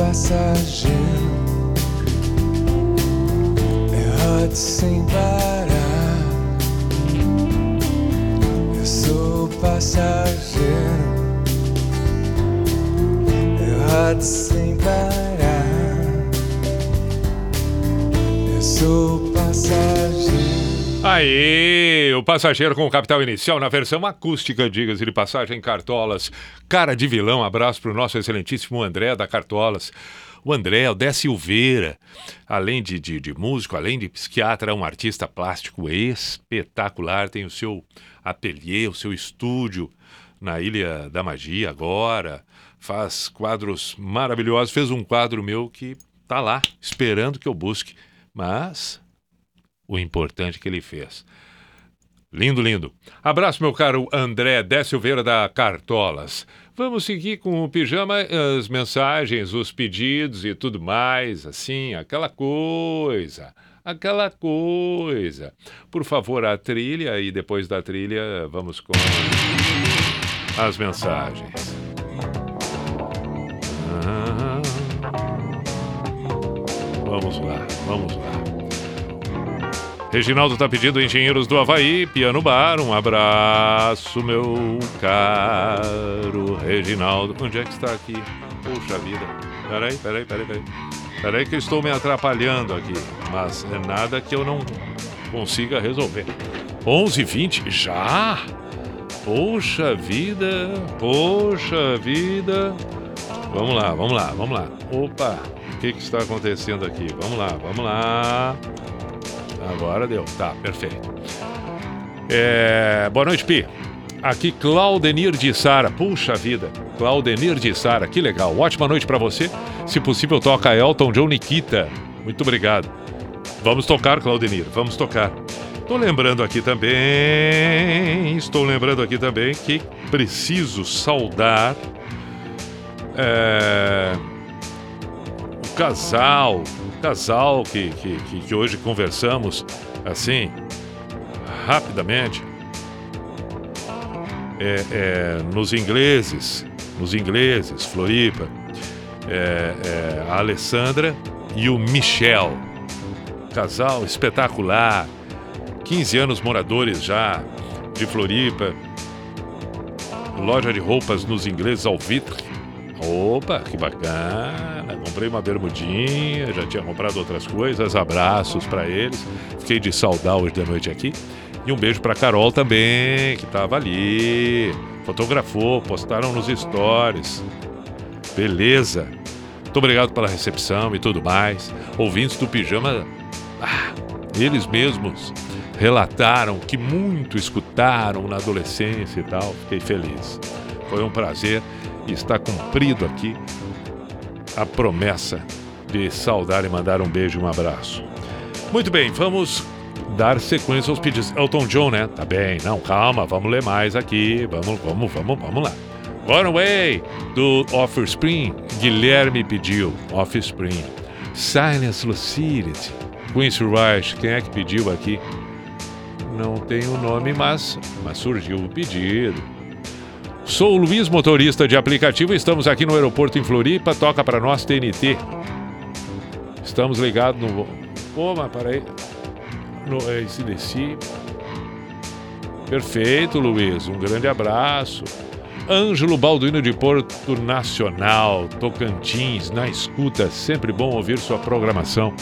passageiro, errado sem parar. Eu sou passageiro, errado sem parar. Eu sou passageiro. Aê, o passageiro com o capital inicial na versão acústica, diga-se de passagem, Cartolas. Cara de vilão, abraço para o nosso excelentíssimo André da Cartolas. O André, o Dé Silveira, além de, de, de músico, além de psiquiatra, é um artista plástico espetacular, tem o seu ateliê, o seu estúdio na Ilha da Magia agora, faz quadros maravilhosos, fez um quadro meu que tá lá, esperando que eu busque, mas o importante que ele fez. Lindo, lindo. Abraço, meu caro André Dé Silveira da Cartolas. Vamos seguir com o pijama, as mensagens, os pedidos e tudo mais, assim, aquela coisa. Aquela coisa. Por favor, a trilha e depois da trilha vamos com as mensagens. Ah. Vamos lá, vamos lá. Reginaldo tá pedindo Engenheiros do Havaí, Piano Bar. Um abraço, meu caro Reginaldo. Onde é que está aqui? Puxa vida. Peraí, peraí, peraí, peraí. Peraí que eu estou me atrapalhando aqui. Mas é nada que eu não consiga resolver. 11h20 já? Poxa vida, poxa vida. Vamos lá, vamos lá, vamos lá. Opa, o que, que está acontecendo aqui? Vamos lá, vamos lá. Agora deu, tá, perfeito. É, boa noite, Pi. Aqui Claudenir de Sara. Puxa vida, Claudenir de Sara, que legal. Ótima noite pra você. Se possível, toca Elton John Nikita. Muito obrigado. Vamos tocar, Claudenir, vamos tocar. Estou lembrando aqui também, estou lembrando aqui também que preciso saudar é, casal, o casal que, que, que, hoje conversamos assim, rapidamente, é, é, nos ingleses, nos ingleses, Floripa, é, é, a Alessandra e o Michel. Casal espetacular, 15 anos moradores já de Floripa, loja de roupas nos ingleses ao vitre. Opa, que bacana! Comprei uma bermudinha, já tinha comprado outras coisas. Abraços para eles. Fiquei de saudar hoje de noite aqui. E um beijo para Carol também, que tava ali. Fotografou, postaram nos stories. Beleza. Muito obrigado pela recepção e tudo mais. Ouvintes do Pijama, ah, eles mesmos relataram que muito escutaram na adolescência e tal. Fiquei feliz. Foi um prazer está cumprido aqui a promessa de saudar e mandar um beijo e um abraço. Muito bem, vamos dar sequência aos pedidos. Elton John, né? Tá bem, não, calma, vamos ler mais aqui. Vamos, vamos, vamos, vamos lá. Gone Away, do Offspring. Guilherme pediu Offspring. Silence Lucidity. Quincy Rush, quem é que pediu aqui? Não tem o nome, mas, mas surgiu o pedido. Sou o Luiz, motorista de aplicativo. Estamos aqui no aeroporto em Floripa. Toca para nós TNT. Estamos ligados no. Pô, mas peraí. No ACDC. Perfeito, Luiz. Um grande abraço. Ângelo Balduino de Porto Nacional, Tocantins, na escuta. Sempre bom ouvir sua programação.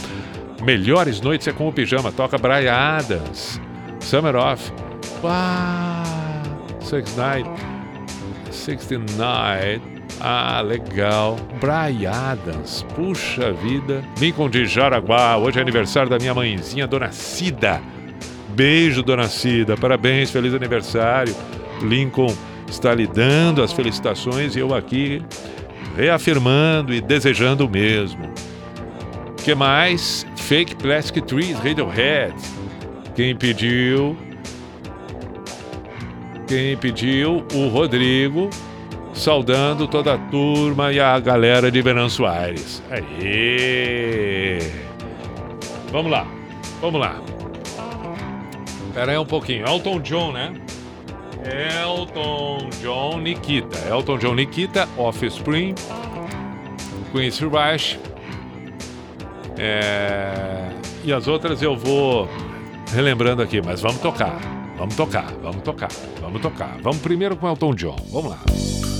Melhores noites é com o pijama. Toca Brian Adams. Summer Off. Uau! Six Night. 69. Ah, legal. Brian Adams. Puxa vida. Lincoln de Jaraguá. Hoje é aniversário da minha mãezinha, Dona Cida. Beijo, Dona Cida. Parabéns, feliz aniversário. Lincoln está lhe dando as felicitações e eu aqui reafirmando e desejando o mesmo. que mais? Fake Plastic Trees, Radiohead. Quem pediu? Quem pediu? O Rodrigo, saudando toda a turma e a galera de Venâncio Aires. Aê! Vamos lá, vamos lá. Espera aí um pouquinho. Elton John, né? Elton John Nikita. Elton John Nikita, Offspring, Quincy Rush. É... E as outras eu vou relembrando aqui, mas vamos tocar. Vamos tocar, vamos tocar, vamos tocar. Vamos primeiro com Elton John. Vamos lá.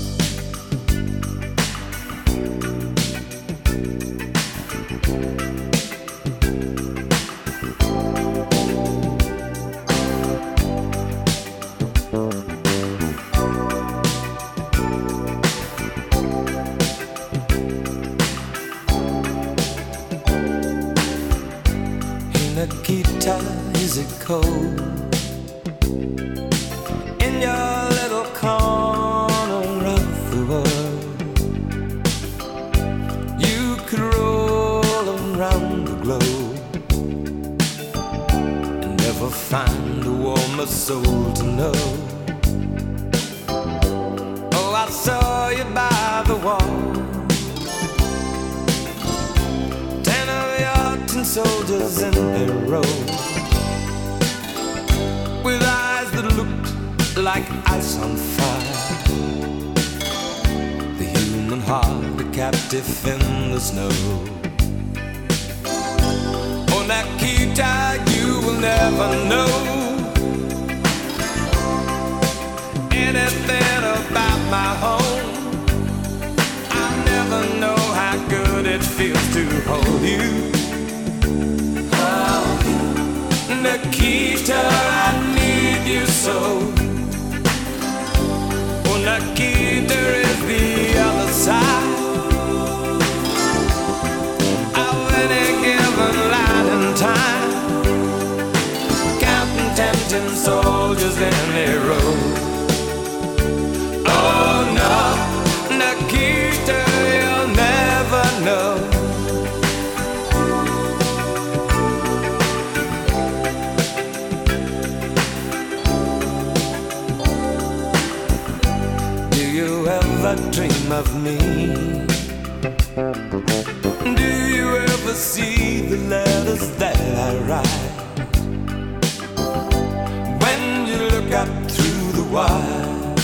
Wire,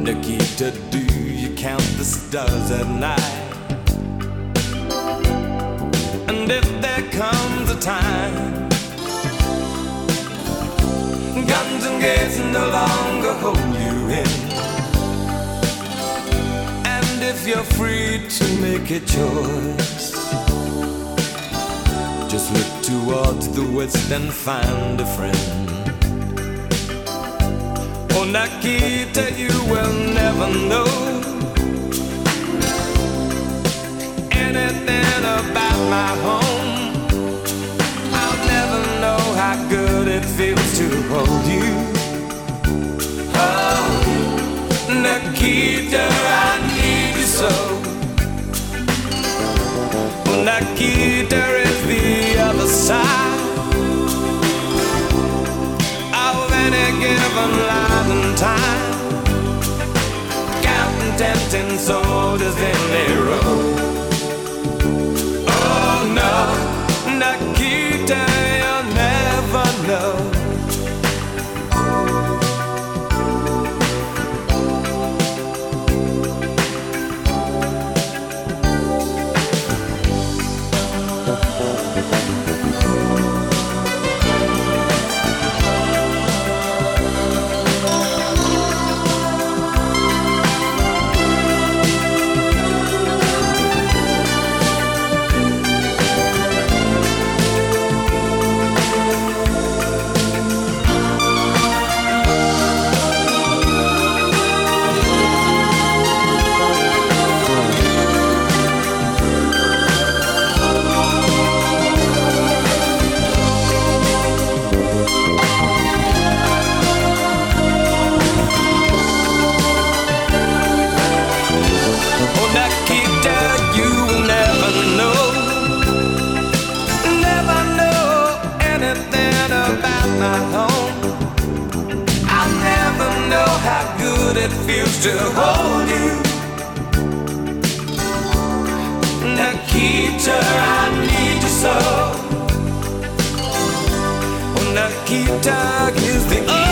Nikita, do you count the stars at night? And if there comes a time, guns and gates no longer hold you in. And if you're free to make a choice, just look towards the west and find a friend. Oh, Nikita, you will never know anything about my home. I'll never know how good it feels to hold you. Oh, Nikita, I need you so. Oh, Nikita is the other side any given life and time. Counting tempting soldiers in a row. Oh no, to hold you. Nikita, I need you so. Oh, Nikita is the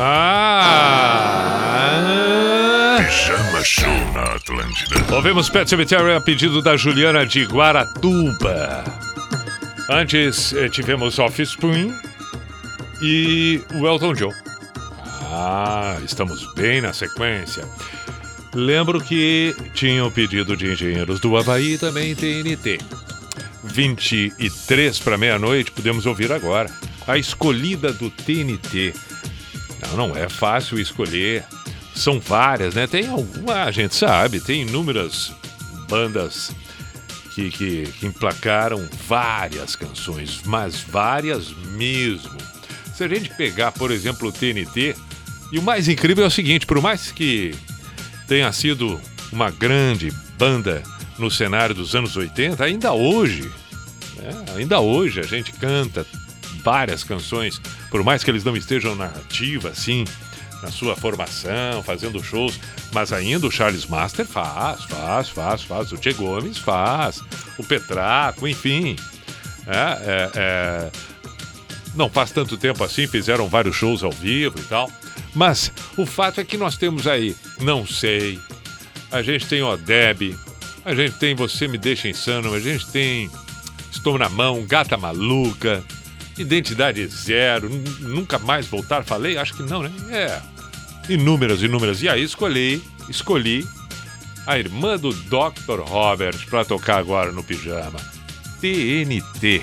Ah! Pijama Show na Atlântida. Ouvimos Pet Cemetery a pedido da Juliana de Guaratuba. Antes eh, tivemos Offspring e o Elton John. Ah, estamos bem na sequência. Lembro que tinha o pedido de engenheiros do Havaí e também TNT. 23 para meia-noite, podemos ouvir agora. A escolhida do TNT. Não, não é fácil escolher. São várias, né? Tem alguma, a gente sabe, tem inúmeras bandas que, que, que emplacaram várias canções, mas várias mesmo. Se a gente pegar, por exemplo, o TNT, e o mais incrível é o seguinte: por mais que tenha sido uma grande banda no cenário dos anos 80, ainda hoje, né, ainda hoje a gente canta várias canções, por mais que eles não estejam na ativa assim, na sua formação, fazendo shows, mas ainda o Charles Master faz, faz, faz, faz, o Tchê Gomes faz, o Petraco, enfim. É, é, é, não faz tanto tempo assim, fizeram vários shows ao vivo e tal. Mas o fato é que nós temos aí Não Sei, a gente tem Odeb, a gente tem Você Me Deixa Insano, a gente tem Estou na Mão, Gata Maluca, Identidade Zero, Nunca Mais Voltar, falei? Acho que não, né? É, inúmeras, inúmeras. E aí escolhi, escolhi a irmã do Dr. Robert para tocar agora no pijama. TNT.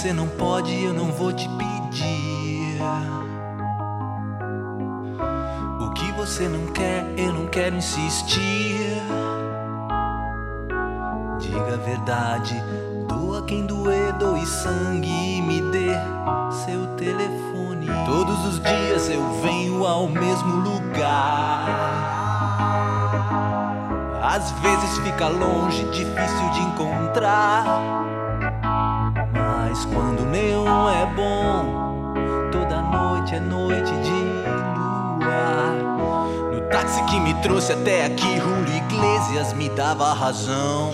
você não pode, eu não vou te pedir. O que você não quer, eu não quero insistir. dava a razão.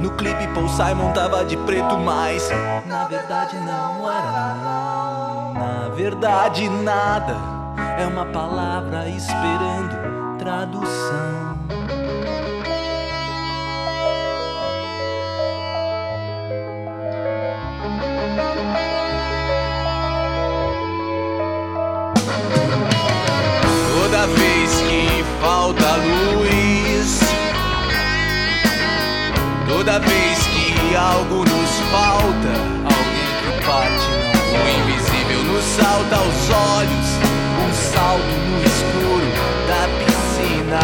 No clipe Paul Simon tava de preto, mas na verdade não era. Na verdade nada é uma palavra esperando tradução. Toda vez que algo nos falta, alguém que parte não. O invisível nos salta aos olhos, um salto no escuro da piscina.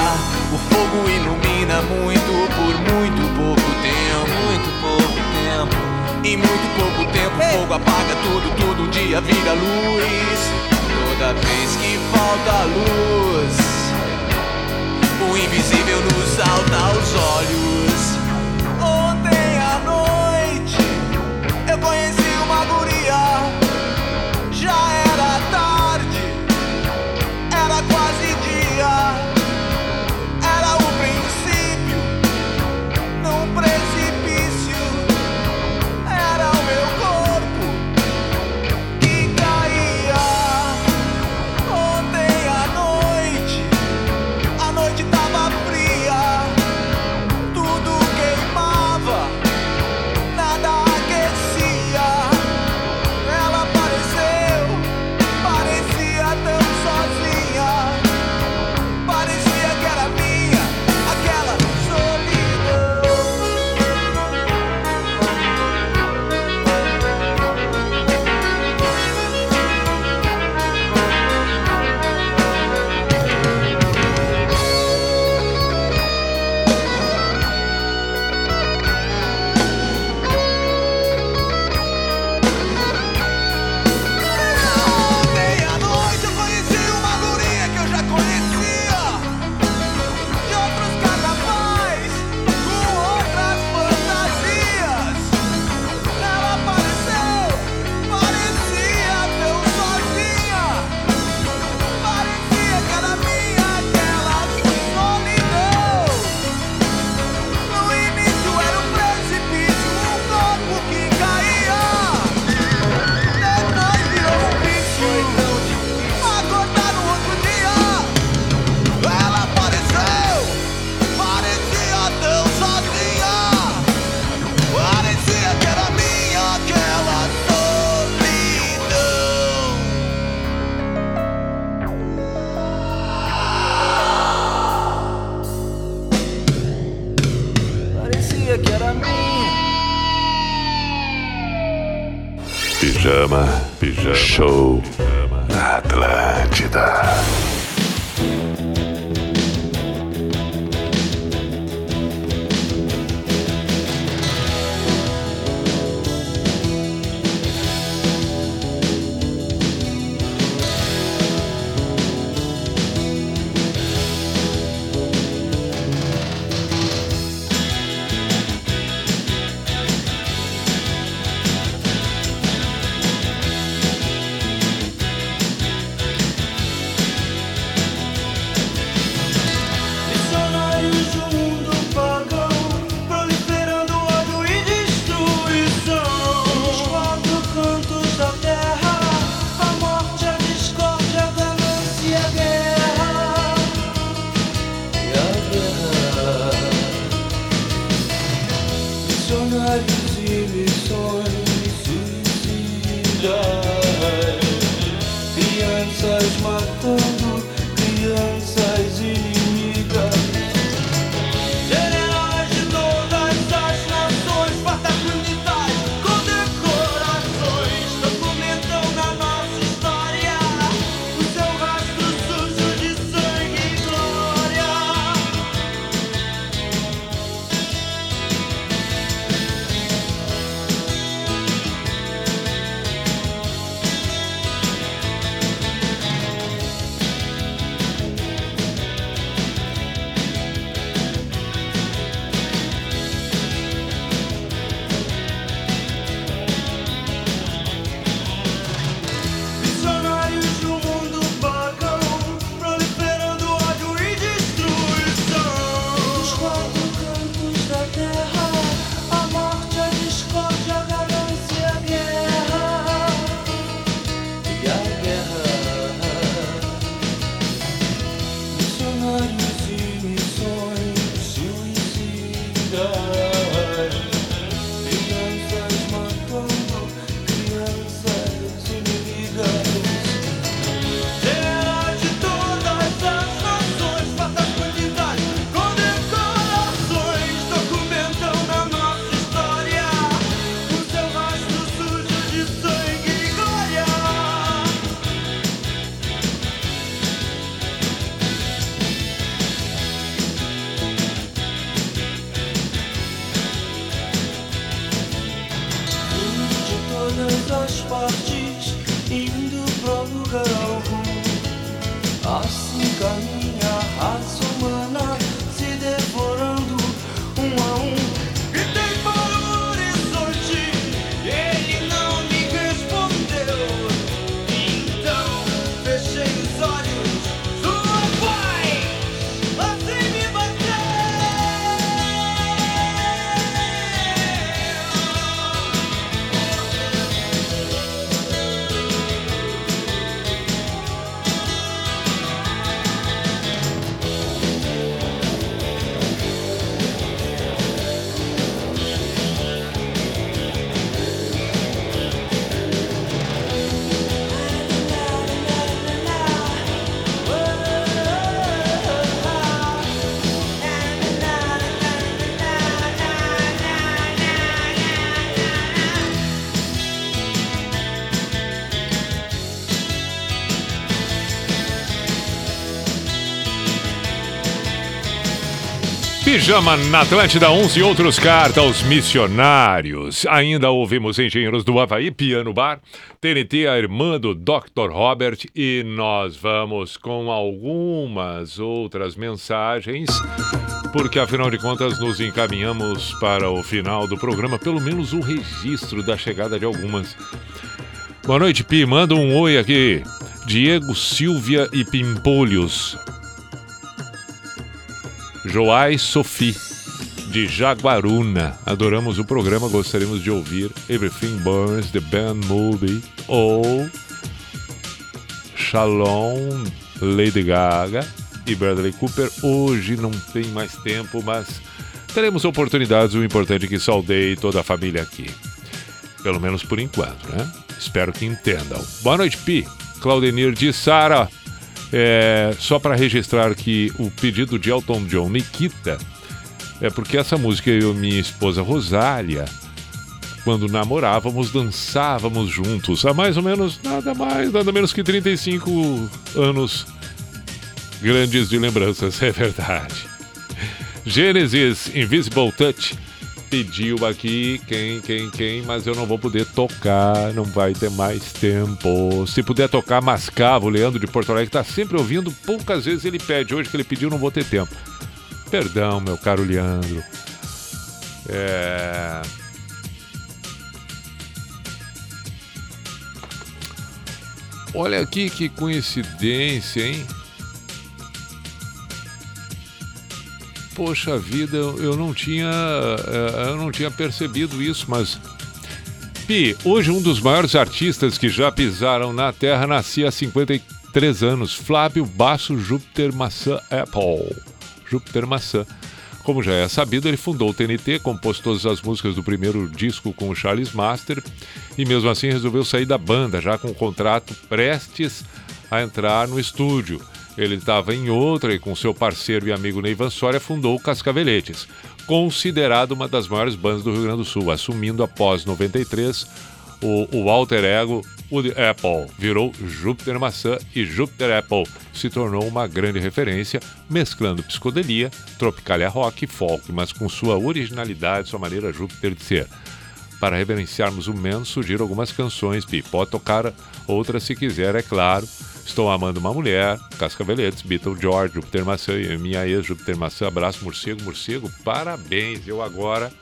O fogo ilumina muito por muito pouco tempo. Muito pouco tempo. Em muito pouco tempo, o fogo apaga tudo, tudo um dia vira luz. Toda vez que falta luz, o invisível nos salta aos olhos. Conheci uma guria. Pijama na Atlântida, uns e outros carta aos missionários. Ainda ouvimos Engenheiros do Havaí, Piano Bar, TNT, a irmã do Dr. Robert, e nós vamos com algumas outras mensagens, porque afinal de contas nos encaminhamos para o final do programa, pelo menos o registro da chegada de algumas. Boa noite, Pi. Manda um oi aqui. Diego, Silvia e Pimpolhos. Joás Sophie, de Jaguaruna. Adoramos o programa, gostaríamos de ouvir Everything Burns, The Band Movie ou Shalom, Lady Gaga e Bradley Cooper. Hoje não tem mais tempo, mas teremos oportunidades. O importante é que saudei toda a família aqui. Pelo menos por enquanto, né? Espero que entendam. Boa noite, Pi. Claudenir de Sara. É, só para registrar que o pedido de Elton John, Nikita, é porque essa música eu e minha esposa Rosália, quando namorávamos, dançávamos juntos há mais ou menos nada mais, nada menos que 35 anos grandes de lembranças, é verdade. Gênesis Invisible Touch pediu aqui quem, quem, quem, mas eu não vou poder tocar, não vai ter mais tempo. Se puder tocar Mascavo, Leandro de Porto Alegre tá sempre ouvindo, poucas vezes ele pede. Hoje que ele pediu, não vou ter tempo. Perdão, meu caro Leandro. É... Olha aqui que coincidência, hein? Poxa vida, eu não tinha, eh, eu não tinha percebido isso, mas Pi, hoje um dos maiores artistas que já pisaram na Terra nascia há 53 anos, Flávio Basso Júpiter Maçã Apple. Júpiter Maçã. Como já é sabido, ele fundou o TNT, compôs todas as músicas do primeiro disco com o Charles Master e mesmo assim resolveu sair da banda, já com o contrato prestes a entrar no estúdio. Ele estava em outra e com seu parceiro e amigo Neivan Soria fundou o Cascaveletes, considerado uma das maiores bandas do Rio Grande do Sul, assumindo após 93 o, o alter ego Woody Apple. Virou Júpiter Maçã e Júpiter Apple se tornou uma grande referência, mesclando psicodelia, tropicalia rock e folk, mas com sua originalidade, sua maneira Júpiter de ser. Para reverenciarmos o menos, sugiro algumas canções, Pi. Pode tocar outras se quiser, é claro. Estou amando uma mulher, Cascaveletes, Beatle George, Júpiter Maçã minha ex Júpiter Maçã. Abraço, morcego, morcego. Parabéns. Eu agora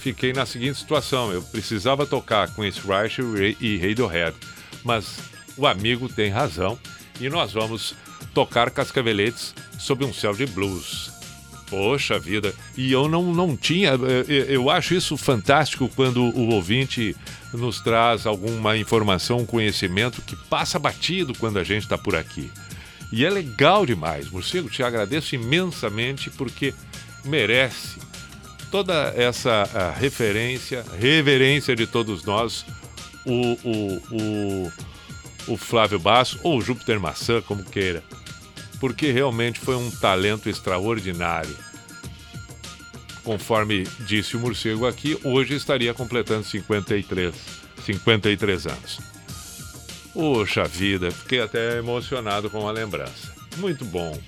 fiquei na seguinte situação. Eu precisava tocar com esse Rush e Radiohead. Mas o amigo tem razão e nós vamos tocar Cascaveletes sob um céu de blues. Poxa vida, e eu não, não tinha. eh, Eu acho isso fantástico quando o ouvinte nos traz alguma informação, conhecimento que passa batido quando a gente está por aqui. E é legal demais, Morcego, te agradeço imensamente porque merece toda essa referência, reverência de todos nós, o, o, o, o Flávio Basso, ou Júpiter Maçã, como queira porque realmente foi um talento extraordinário. Conforme disse o morcego aqui, hoje estaria completando 53, 53 anos. Poxa vida, fiquei até emocionado com a lembrança. Muito bom.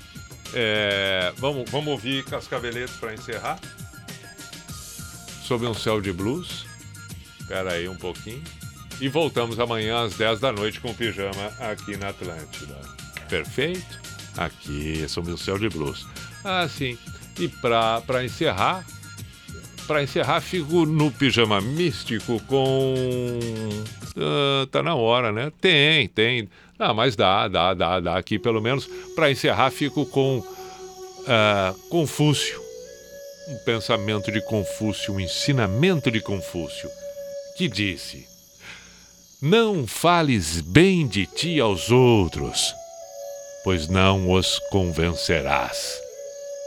É, vamos, vamos ouvir Cascaveletes para encerrar? Sob um céu de blues. Espera aí um pouquinho. E voltamos amanhã às 10 da noite com o pijama aqui na Atlântida. Perfeito? Aqui, sob o céu de blues. Ah, sim. E pra encerrar, pra encerrar, fico no pijama místico com. Ah, tá na hora, né? Tem, tem. Ah, mas dá, dá, dá, dá. Aqui pelo menos. Pra encerrar, fico com ah, Confúcio. Um pensamento de Confúcio, um ensinamento de Confúcio, que disse: Não fales bem de ti aos outros, pois não os convencerás.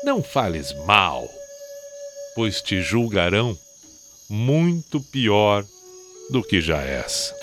Não fales mal, pois te julgarão muito pior do que já és.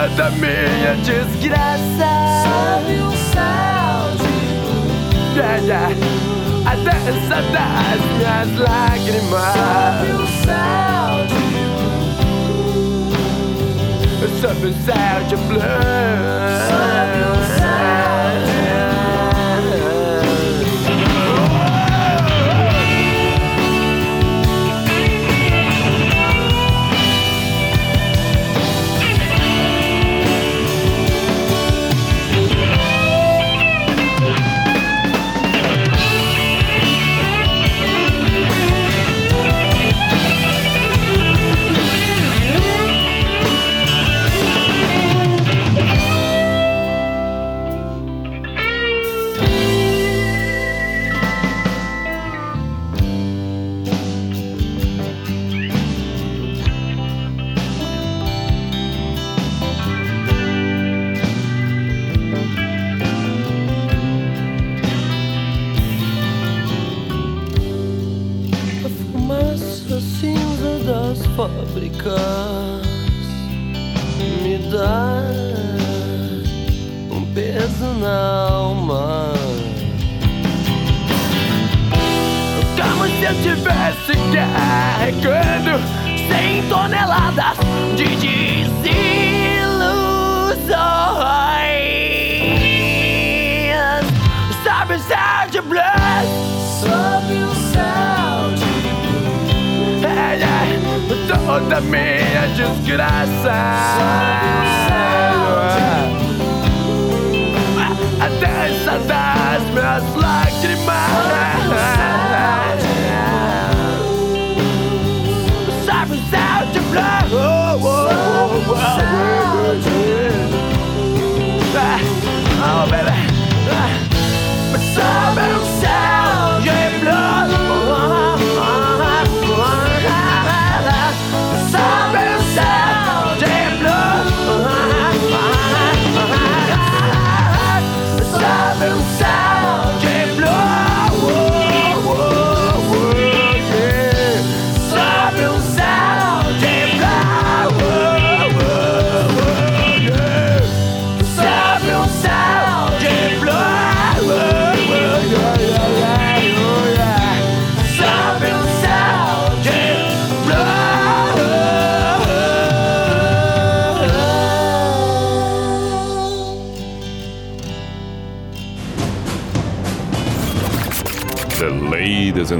Toda minha desgraça. Sob um céu de yeah, yeah. A dança das minhas lágrimas. Sob um céu de Sob um céu de blues. Me dá um peso na alma. Como se eu tivesse carregando 100 toneladas de desilusões. Sabe o toda minha desgraça. Sobe o céu de a dança das minhas lágrimas. Sabe o céu de blues? Oh, oh, oh, oh, Oh, baby. Sabe o